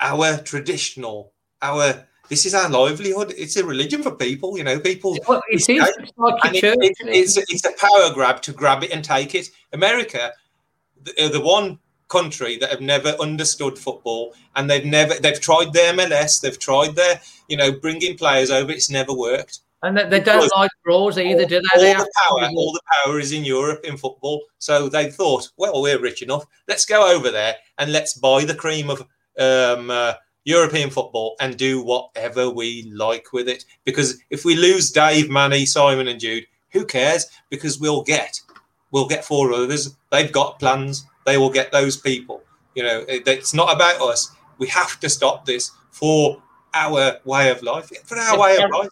our traditional our this is our livelihood. It's a religion for people, you know. People, well, it is. It's, like it, it, it's, it's a power grab to grab it and take it. America, the, the one country that have never understood football, and they've never they've tried their MLS, they've tried their you know bringing players over. It's never worked. And they, they don't like draws either, do they? All they the power, all the power is in Europe in football. So they thought, well, we're rich enough. Let's go over there and let's buy the cream of um, uh, European football and do whatever we like with it. Because if we lose Dave, Manny, Simon, and Jude, who cares? Because we'll get we'll get four others. They've got plans. They will get those people. You know, it's not about us. We have to stop this for our way of life. For our way of life.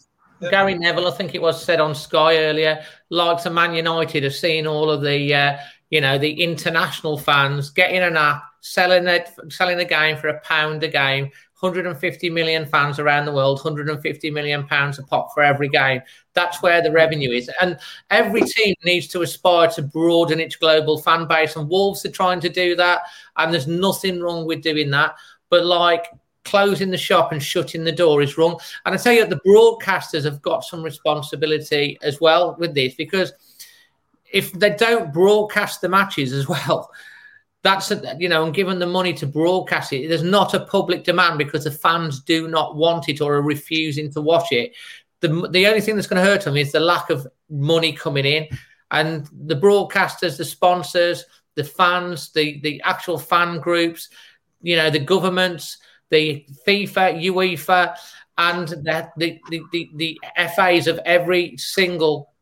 Gary Neville, I think it was said on Sky earlier, likes of Man United have seen all of the, uh, you know, the international fans getting an app, selling it, selling a game for a pound a game, 150 million fans around the world, 150 million pounds a pop for every game. That's where the revenue is. And every team needs to aspire to broaden its global fan base. And Wolves are trying to do that. And there's nothing wrong with doing that. But like closing the shop and shutting the door is wrong. And I tell you, the broadcasters have got some responsibility as well with this because if they don't broadcast the matches as *laughs* well, that's a, you know, and given the money to broadcast it, there's not a public demand because the fans do not want it or are refusing to watch it. The the only thing that's going to hurt them is the lack of money coming in, and the broadcasters, the sponsors, the fans, the the actual fan groups, you know, the governments, the FIFA, UEFA, and the the the, the, the FAs of every single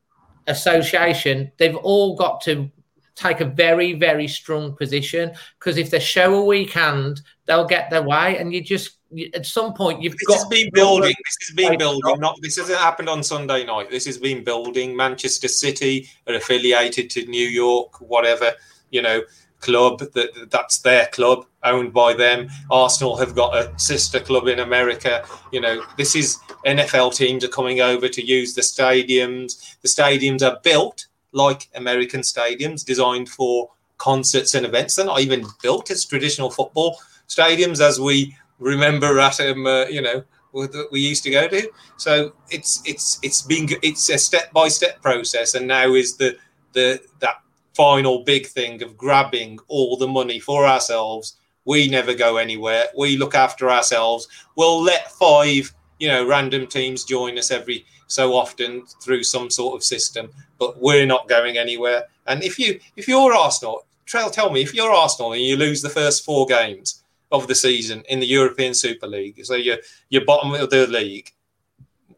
association, they've all got to take a very, very strong position because if they show a weak hand, they'll get their way. And you just, at some point, you've this got. This has been building. This has been building. Not this hasn't happened on Sunday night. This has been building. Manchester City are affiliated to New York, whatever you know, club that that's their club owned by them. Arsenal have got a sister club in America. You know, this is NFL teams are coming over to use the stadiums. The stadiums are built like American stadiums designed for concerts and events. They're not even built as traditional football stadiums, as we remember at um, uh, you know that we used to go to. So it's it's it's been it's a step by step process, and now is the the that final big thing of grabbing all the money for ourselves. We never go anywhere. We look after ourselves. We'll let five, you know, random teams join us every so often through some sort of system, but we're not going anywhere. And if you if you're Arsenal, Trail, tell me if you're Arsenal and you lose the first four games of the season in the European Super League, so you're you're bottom of the league,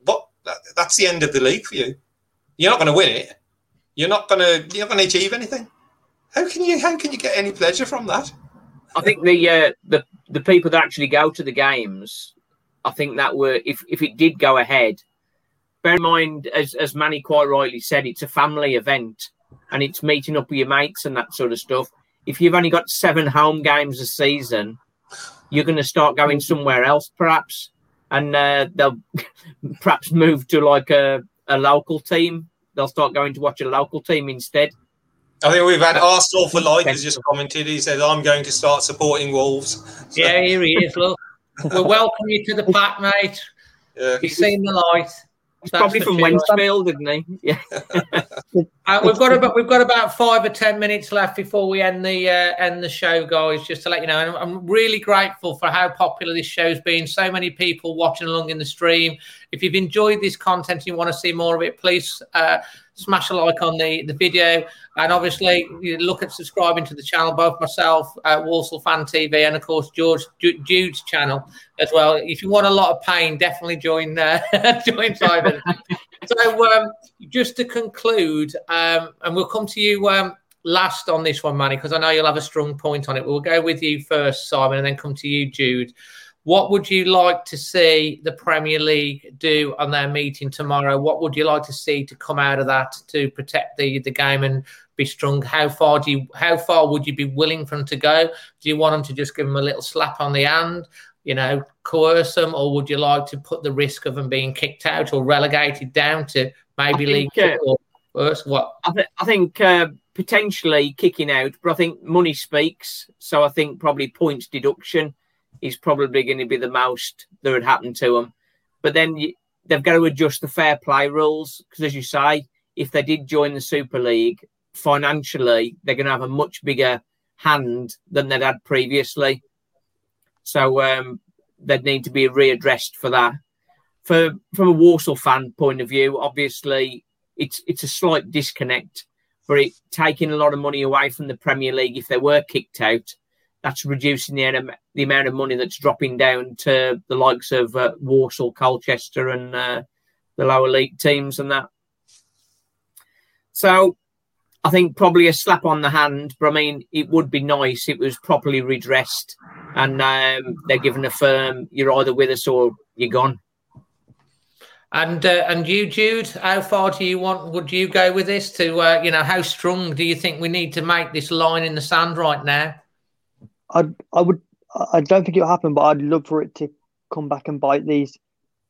what that, that's the end of the league for you. You're not going to win it. You're not going to you're not going to achieve anything. How can you how can you get any pleasure from that? I think the uh, the the people that actually go to the games, I think that were if if it did go ahead, bear in mind as as Manny quite rightly said, it's a family event and it's meeting up with your mates and that sort of stuff. If you've only got seven home games a season, you're going to start going somewhere else, perhaps, and uh, they'll *laughs* perhaps move to like a, a local team. They'll start going to watch a local team instead. I think we've had Arsenal for life has just commented. He said, "I'm going to start supporting Wolves." So. Yeah, here he is. Look, *laughs* we'll welcome you to the pack, mate. Yeah. You've seen the light. He's probably from Wednesfield, isn't he? *laughs* Yeah. uh, we've got about we've got about five or ten minutes left before we end the uh, end the show, guys. Just to let you know, and I'm really grateful for how popular this show's been. So many people watching along in the stream. If you've enjoyed this content and you want to see more of it, please uh, smash a like on the, the video. And obviously, you look at subscribing to the channel, both myself, uh, Walsall Fan TV, and of course, George Jude's channel as well. If you want a lot of pain, definitely join uh, *laughs* join Simon. *laughs* so, um, just to conclude, um, and we'll come to you um, last on this one, Manny, because I know you'll have a strong point on it. We'll go with you first, Simon, and then come to you, Jude. What would you like to see the Premier League do on their meeting tomorrow? What would you like to see to come out of that to protect the, the game and be strong? How far do you how far would you be willing for them to go? Do you want them to just give them a little slap on the hand, you know, coerce them, or would you like to put the risk of them being kicked out or relegated down to maybe League uh, or worse? What I, th- I think uh, potentially kicking out, but I think money speaks. So I think probably points deduction is probably going to be the most that would happen to him. But then you, they've got to adjust the fair play rules because, as you say, if they did join the Super League financially, they're going to have a much bigger hand than they'd had previously. So um, they'd need to be readdressed for that. For from a Walsall fan point of view, obviously it's it's a slight disconnect for it taking a lot of money away from the Premier League if they were kicked out that's reducing the, the amount of money that's dropping down to the likes of uh, Walsall, Colchester, and uh, the lower league teams and that. So I think probably a slap on the hand, but I mean, it would be nice if it was properly redressed and um, they're given a firm, you're either with us or you're gone. And uh, and you, Jude, how far do you want? Would you go with this? To uh, you know, how strong do you think we need to make this line in the sand right now? I I would I don't think it'll happen, but I'd love for it to come back and bite these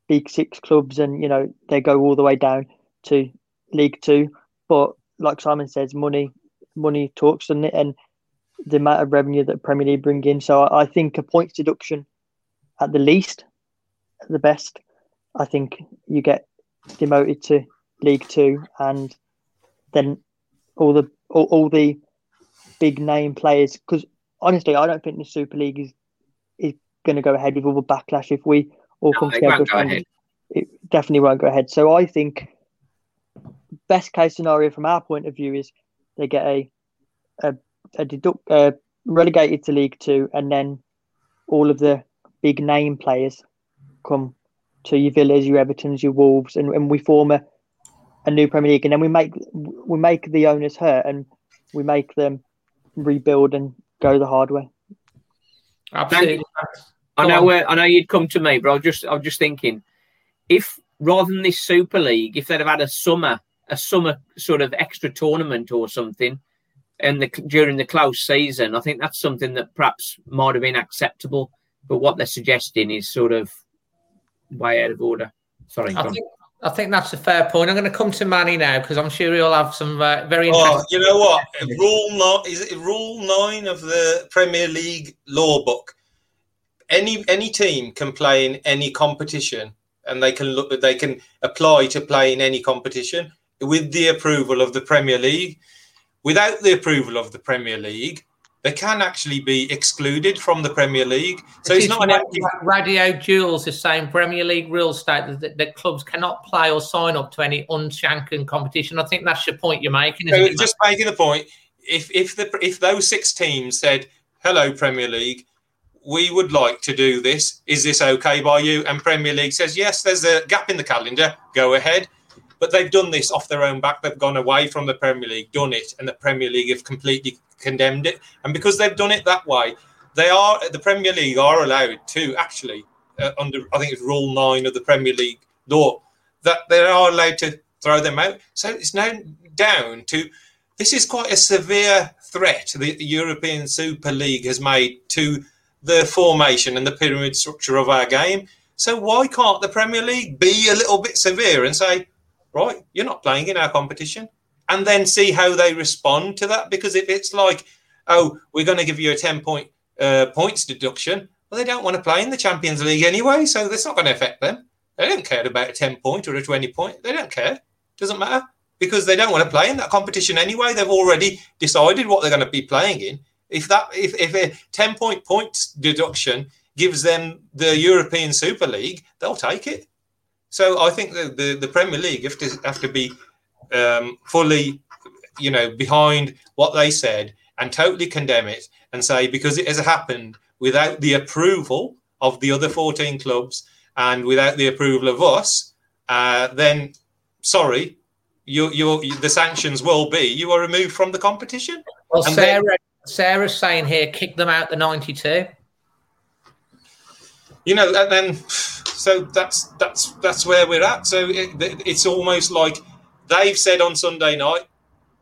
big six clubs, and you know they go all the way down to League Two. But like Simon says, money money talks, and and the amount of revenue that Premier League bring in. So I, I think a points deduction at the least, at the best. I think you get demoted to League Two, and then all the all, all the big name players because honestly, I don't think the Super League is is going to go ahead with all the backlash if we all no, come together. Go it definitely won't go ahead. So I think best case scenario from our point of view is they get a a, a deduct uh, relegated to League Two, and then all of the big name players come to your Villas, your Evertons, your Wolves, and, and we form a, a new Premier League, and then we make we make the owners hurt, and we make them rebuild and go the hard way. Absolutely. I know where I know you'd come to me, but I was just I was just thinking, if rather than this Super League, if they'd have had a summer a summer sort of extra tournament or something, and the during the close season, I think that's something that perhaps might have been acceptable. But what they're suggesting is sort of way out of order. Sorry, I think, I think that's a fair point. I'm going to come to Manny now because I'm sure he'll have some uh, very interesting. Oh, you know what? *laughs* Rule nine is it rule nine of the Premier League law book. any any team can play in any competition, and they can look they can apply to play in any competition with the approval of the Premier League. Without the approval of the Premier League, they can actually be excluded from the Premier League. So it's, not an empty. Radio Jules is saying Premier League rules state that, that, clubs cannot play or sign up to any unshanked competition. I think that's your point you're making. So just making the point. If if the if those six teams said, "Hello, Premier League," we would like to do this. Is this okay by you? And Premier League says, yes, there's a gap in the calendar. Go ahead. But they've done this off their own back. They've gone away from the Premier League, done it, and the Premier League have completely condemned it. And because they've done it that way, they are the Premier League are allowed to actually uh, under I think it's Rule Nine of the Premier League law that they are allowed to throw them out. So it's now down to this is quite a severe threat the European Super League has made to the formation and the pyramid structure of our game. So why can't the Premier League be a little bit severe and say, right, you're not playing in our competition? And then see how they respond to that. Because if it's like, oh, we're going to give you a 10 point uh, points deduction, well, they don't want to play in the Champions League anyway, so that's not going to affect them. They don't care about a 10 point or a 20 point. They don't care. Doesn't matter because they don't want to play in that competition anyway. They've already decided what they're going to be playing in. If that if, if a 10 point points deduction gives them the European Super League, they'll take it. So I think the, the, the Premier League have to have to be um, fully, you know, behind what they said and totally condemn it and say because it has happened without the approval of the other 14 clubs and without the approval of us, uh, then sorry, you, you, the sanctions will be you are removed from the competition. Well, and Sarah, then, Sarah's saying here, kick them out the 92. You know, and then so that's that's that's where we're at. So it, it's almost like They've said on Sunday night,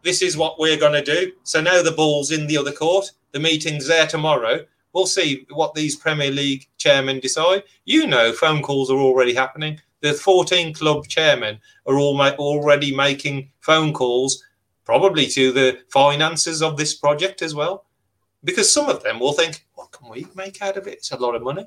this is what we're going to do. So now the ball's in the other court. The meeting's there tomorrow. We'll see what these Premier League chairmen decide. You know, phone calls are already happening. The 14 club chairmen are already making phone calls, probably to the finances of this project as well. Because some of them will think, what can we make out of it? It's a lot of money.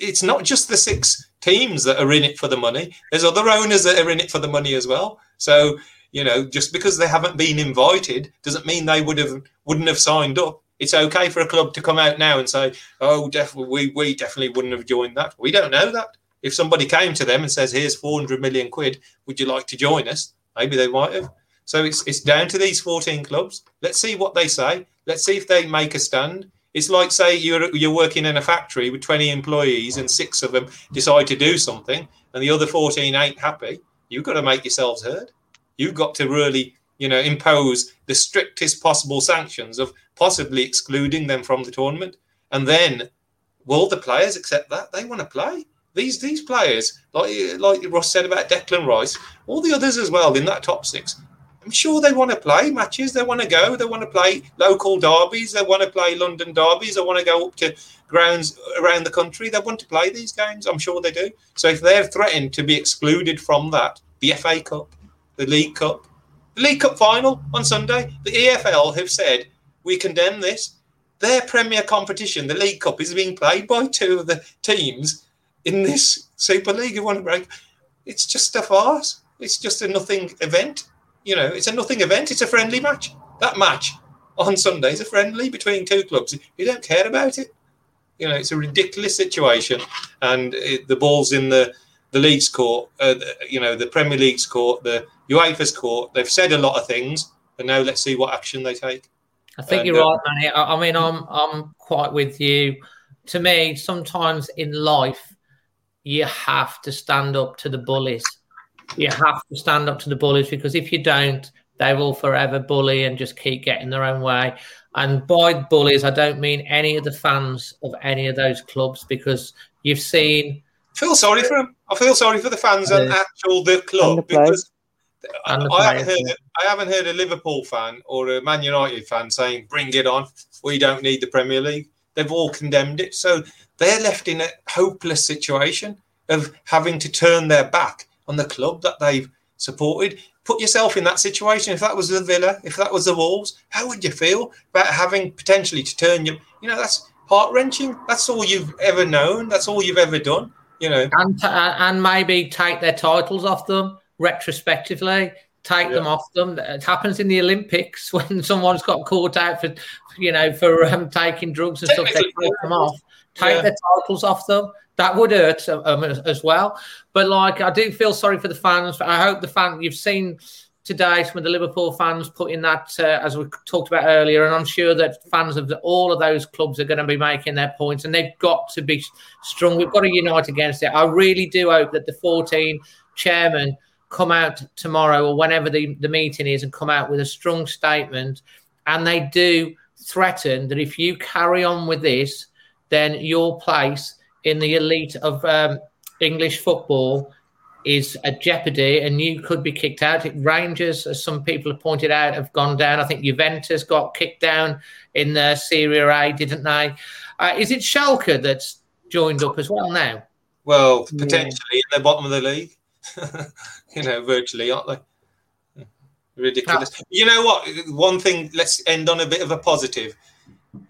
It's not just the six teams that are in it for the money. There's other owners that are in it for the money as well. So you know, just because they haven't been invited doesn't mean they would have wouldn't have signed up. It's okay for a club to come out now and say, "Oh, definitely, we we definitely wouldn't have joined that." We don't know that. If somebody came to them and says, "Here's 400 million quid, would you like to join us?" Maybe they might have. So it's it's down to these 14 clubs. Let's see what they say. Let's see if they make a stand. It's like say you're you're working in a factory with 20 employees and six of them decide to do something and the other 14 ain't happy you've got to make yourselves heard. You've got to really, you know, impose the strictest possible sanctions of possibly excluding them from the tournament. And then, will the players accept that? They want to play. These these players, like like Ross said about Declan Rice, all the others as well in that top six. I'm sure they want to play matches. They want to go. They want to play local derbies. They want to play London derbies. They want to go up to grounds around the country. They want to play these games. I'm sure they do. So if they're threatened to be excluded from that, the FA Cup, the League Cup, the League Cup final on Sunday, the EFL have said we condemn this. Their premier competition, the League Cup, is being played by two of the teams in this Super League. You want to break? It's just a farce. It's just a nothing event you know, it's a nothing event. It's a friendly match. That match on Sunday is a friendly between two clubs. You don't care about it. You know, it's a ridiculous situation, and it, the ball's in the the league's court. Uh, you know, the Premier League's court, the UEFA's court. They've said a lot of things, and now let's see what action they take. I think and, you're uh, right, Manny. I, I mean, I'm I'm quite with you. To me, sometimes in life, you have to stand up to the bullies you have to stand up to the bullies because if you don't, they will forever bully and just keep getting their own way. And by bullies, I don't mean any of the fans of any of those clubs because you've seen. I feel sorry for them. I feel sorry for the fans and actual the club the because I, I, haven't heard, I haven't heard a Liverpool fan or a Man United fan saying, "Bring it on. We don't need the Premier League." They've all condemned it, so they're left in a hopeless situation of having to turn their back on the club that they've supported. Put yourself in that situation. If that was the Villa, if that was the Wolves, how would you feel about having potentially to turn your, you know, that's heart wrenching. That's all you've ever known. That's all you've ever done. You know, and and maybe take their titles off them retrospectively. Take yeah. them off them. It happens in the Olympics *laughs* when someone's got caught out for, you know, for um, taking drugs and stuff. They take them off. Take yeah. their titles off them. That would hurt um, as well. But like, I do feel sorry for the fans. I hope the fan you've seen today some of the Liverpool fans putting that uh, as we talked about earlier, and I'm sure that fans of the, all of those clubs are going to be making their points, and they've got to be strong. We've got to unite against it. I really do hope that the 14 chairman come out tomorrow or whenever the, the meeting is and come out with a strong statement, and they do threaten that if you carry on with this, then your place in the elite of um, English football is a jeopardy and you could be kicked out. Rangers, as some people have pointed out, have gone down. I think Juventus got kicked down in the Serie A, didn't they? Uh, is it Schalke that's joined up as well now? Well, potentially yeah. in the bottom of the league. *laughs* you know, virtually, aren't they? Ridiculous. Ah. You know what? One thing, let's end on a bit of a positive.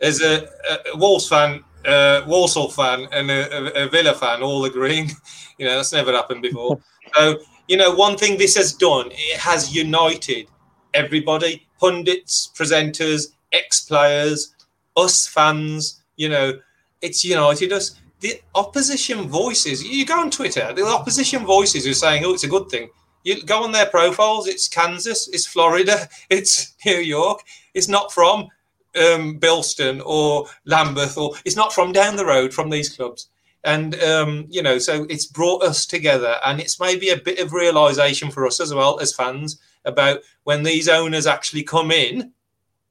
As a, a Wolves fan, uh, Walsall fan and a, a, Villa fan all agreeing. *laughs* You know, that's never happened before. *laughs* so, you know, one thing this has done, it has united everybody pundits, presenters, ex players, us fans. You know, it's united us. The opposition voices, you go on Twitter, the opposition voices are saying, oh, it's a good thing. You go on their profiles, it's Kansas, it's Florida, *laughs* it's New York, it's not from um, Bilston or Lambeth, or it's not from down the road from these clubs. And um, you know, so it's brought us together, and it's maybe a bit of realization for us as well as fans about when these owners actually come in.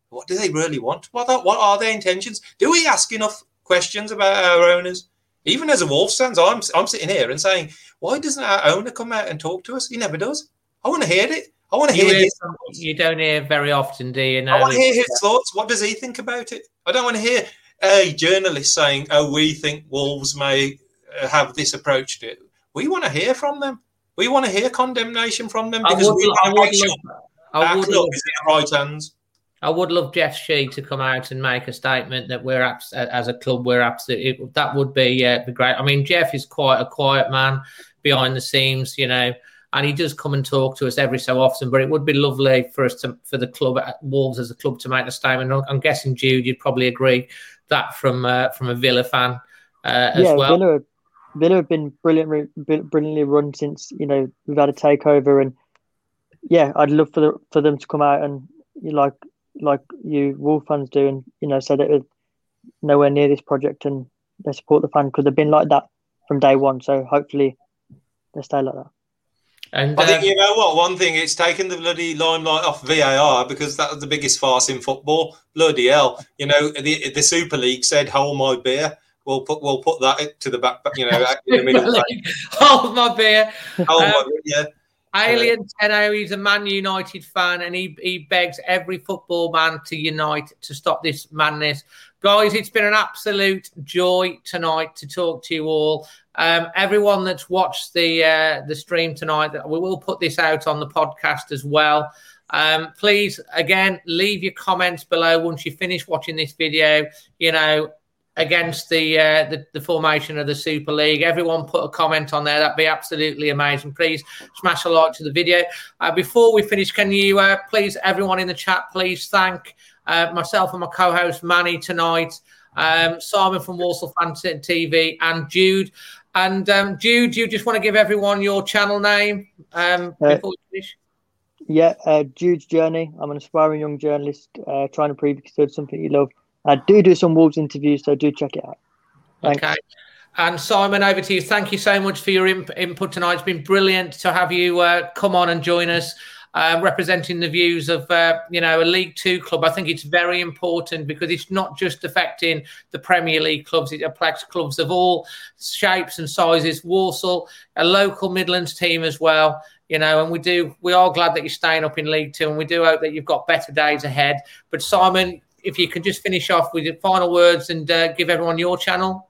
What do they really want? What are, what are their intentions? Do we ask enough questions about our owners? Even as a Wolves fans, I'm I'm sitting here and saying, why doesn't our owner come out and talk to us? He never does. I want to hear it. I want to hear, hear his. You don't hear very often, do you? Know? I want to hear his thoughts. What does he think about it? I don't want to hear a journalist saying, "Oh, we think Wolves may uh, have this approach to it." We want to hear from them. We want to hear condemnation from them because we want to make sure our club love, is in right hands. I would love Jeff Shi to come out and make a statement that we're as a club we're absolutely that would be uh, great. I mean, Jeff is quite a quiet man behind the scenes, you know and he does come and talk to us every so often. But it would be lovely for us to, for the club at Wolves as a club to make the statement. I'm guessing Jude, you'd probably agree that from uh, from a Villa fan uh, as yeah, well. Villa, Villa have been brilliant, brilliantly run since you know we've had a takeover, and yeah, I'd love for the, for them to come out and like like you Wolf fans do, and you know, say that they're nowhere near this project and they support the fan because they've been like that from day one. So hopefully they stay like that. And I think uh, you know what? One thing, it's taken the bloody limelight off VAR because that was the biggest farce in football. Bloody hell! You know, the the Super League said, "Hold my beer." We'll put we'll put that to the back. You know, in the middle. *laughs* Hold my beer. Hold um, my beer. Yeah. Alien Tenno, he's a Man United fan, and he, he begs every football man to unite to stop this madness. Guys, it's been an absolute joy tonight to talk to you all. Um, everyone that's watched the uh, the stream tonight, we will put this out on the podcast as well. Um, please, again, leave your comments below once you finish watching this video. You know, against the, uh, the, the formation of the Super League. Everyone put a comment on there. That'd be absolutely amazing. Please smash a like to the video. Uh, before we finish, can you uh, please, everyone in the chat, please thank uh, myself and my co-host Manny tonight, um, Simon from Walsall Fan TV, and Jude. And um, Jude, you just want to give everyone your channel name um, uh, before we finish? Yeah, uh, Jude's Journey. I'm an aspiring young journalist trying to prove you can something you love I do do some Wolves interviews, so do check it out. Thanks. Okay. And Simon, over to you. Thank you so much for your input tonight. It's been brilliant to have you uh, come on and join us, uh, representing the views of uh, you know a League Two club. I think it's very important because it's not just affecting the Premier League clubs; it affects clubs of all shapes and sizes. Walsall, a local Midlands team as well. You know, and we do. We are glad that you're staying up in League Two, and we do hope that you've got better days ahead. But Simon, if you could just finish off with your final words and uh, give everyone your channel.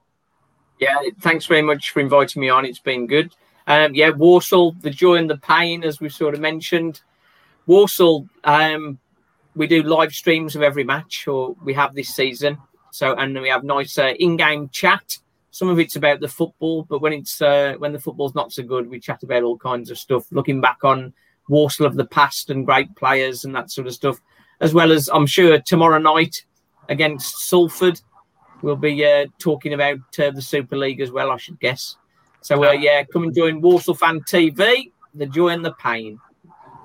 Yeah, thanks very much for inviting me on. It's been good. Um, yeah, Walsall, the joy and the pain, as we sort of mentioned. Walsall, um, we do live streams of every match, or we have this season. So and we have nice uh, in-game chat. Some of it's about the football, but when it's uh, when the football's not so good, we chat about all kinds of stuff, looking back on Walsall of the past and great players and that sort of stuff, as well as I'm sure tomorrow night against Salford, we'll be uh, talking about uh, the Super League as well. I should guess. So uh, yeah, come and join Walsall Fan TV. The joy and the pain.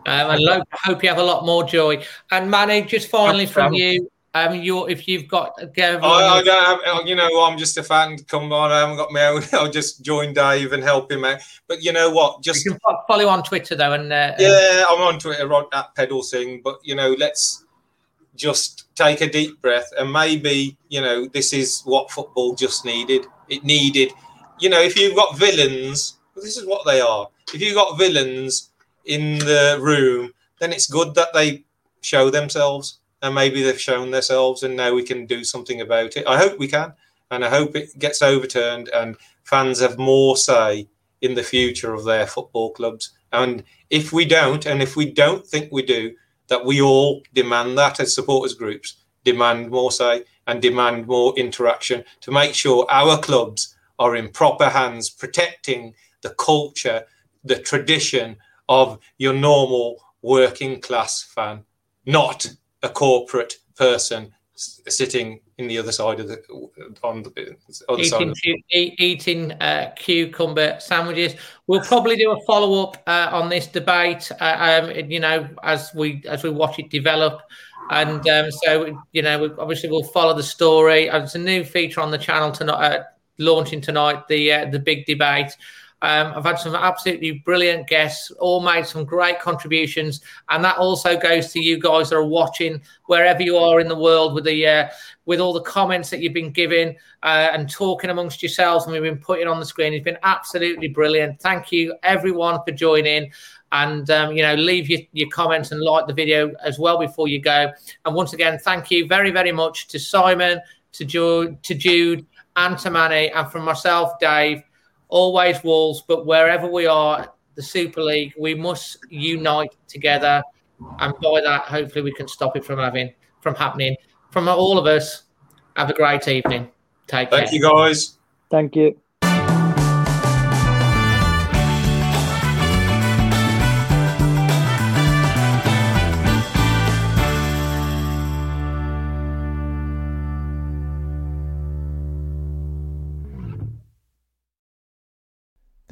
Um, and lo- hope you have a lot more joy. And Manny, just finally from you, um, you if you've got go. I, I don't have, you know, I'm just a fan. Come on, I haven't got my own. *laughs* I'll just join Dave and help him out. But you know what? Just you can follow on Twitter though, and uh, yeah, I'm on Twitter at Pedal Sing. But you know, let's just take a deep breath and maybe you know this is what football just needed. It needed, you know, if you've got villains, this is what they are. If you've got villains in the room, then it's good that they show themselves and maybe they've shown themselves and now we can do something about it. I hope we can, and I hope it gets overturned and fans have more say in the future of their football clubs. And if we don't, and if we don't think we do, that we all demand that as supporters groups, demand more say and demand more interaction to make sure our clubs are in proper hands, protecting the culture, the tradition of your normal working class fan, not a corporate person sitting in the other side of the on the other eating, side of eating uh, cucumber sandwiches. We'll probably do a follow up uh, on this debate. Uh, um, you know, as we as we watch it develop, and um, so you know, we, obviously we'll follow the story. It's a new feature on the channel tonight, uh, launching tonight. The uh, the big debate. Um, I've had some absolutely brilliant guests, all made some great contributions, and that also goes to you guys that are watching wherever you are in the world with the uh, with all the comments that you've been giving uh, and talking amongst yourselves, and we've been putting on the screen. It's been absolutely brilliant. Thank you everyone for joining. And um, you know, leave your, your comments and like the video as well before you go. And once again, thank you very, very much to Simon, to Jude, to Jude, and to Manny, and from myself, Dave always Wolves, but wherever we are, the Super League, we must unite together, and by that, hopefully, we can stop it from having from happening. From all of us, have a great evening. Take Thank care. Thank you, guys. Thank you.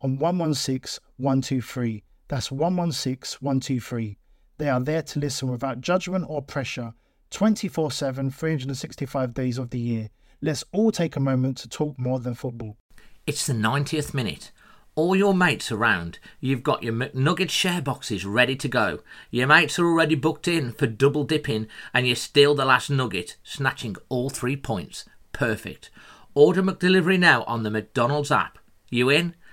on 116 123. That's 116 123. They are there to listen without judgment or pressure 24 7, 365 days of the year. Let's all take a moment to talk more than football. It's the 90th minute. All your mates around. You've got your McNugget share boxes ready to go. Your mates are already booked in for double dipping, and you steal the last nugget, snatching all three points. Perfect. Order McDelivery now on the McDonald's app. You in?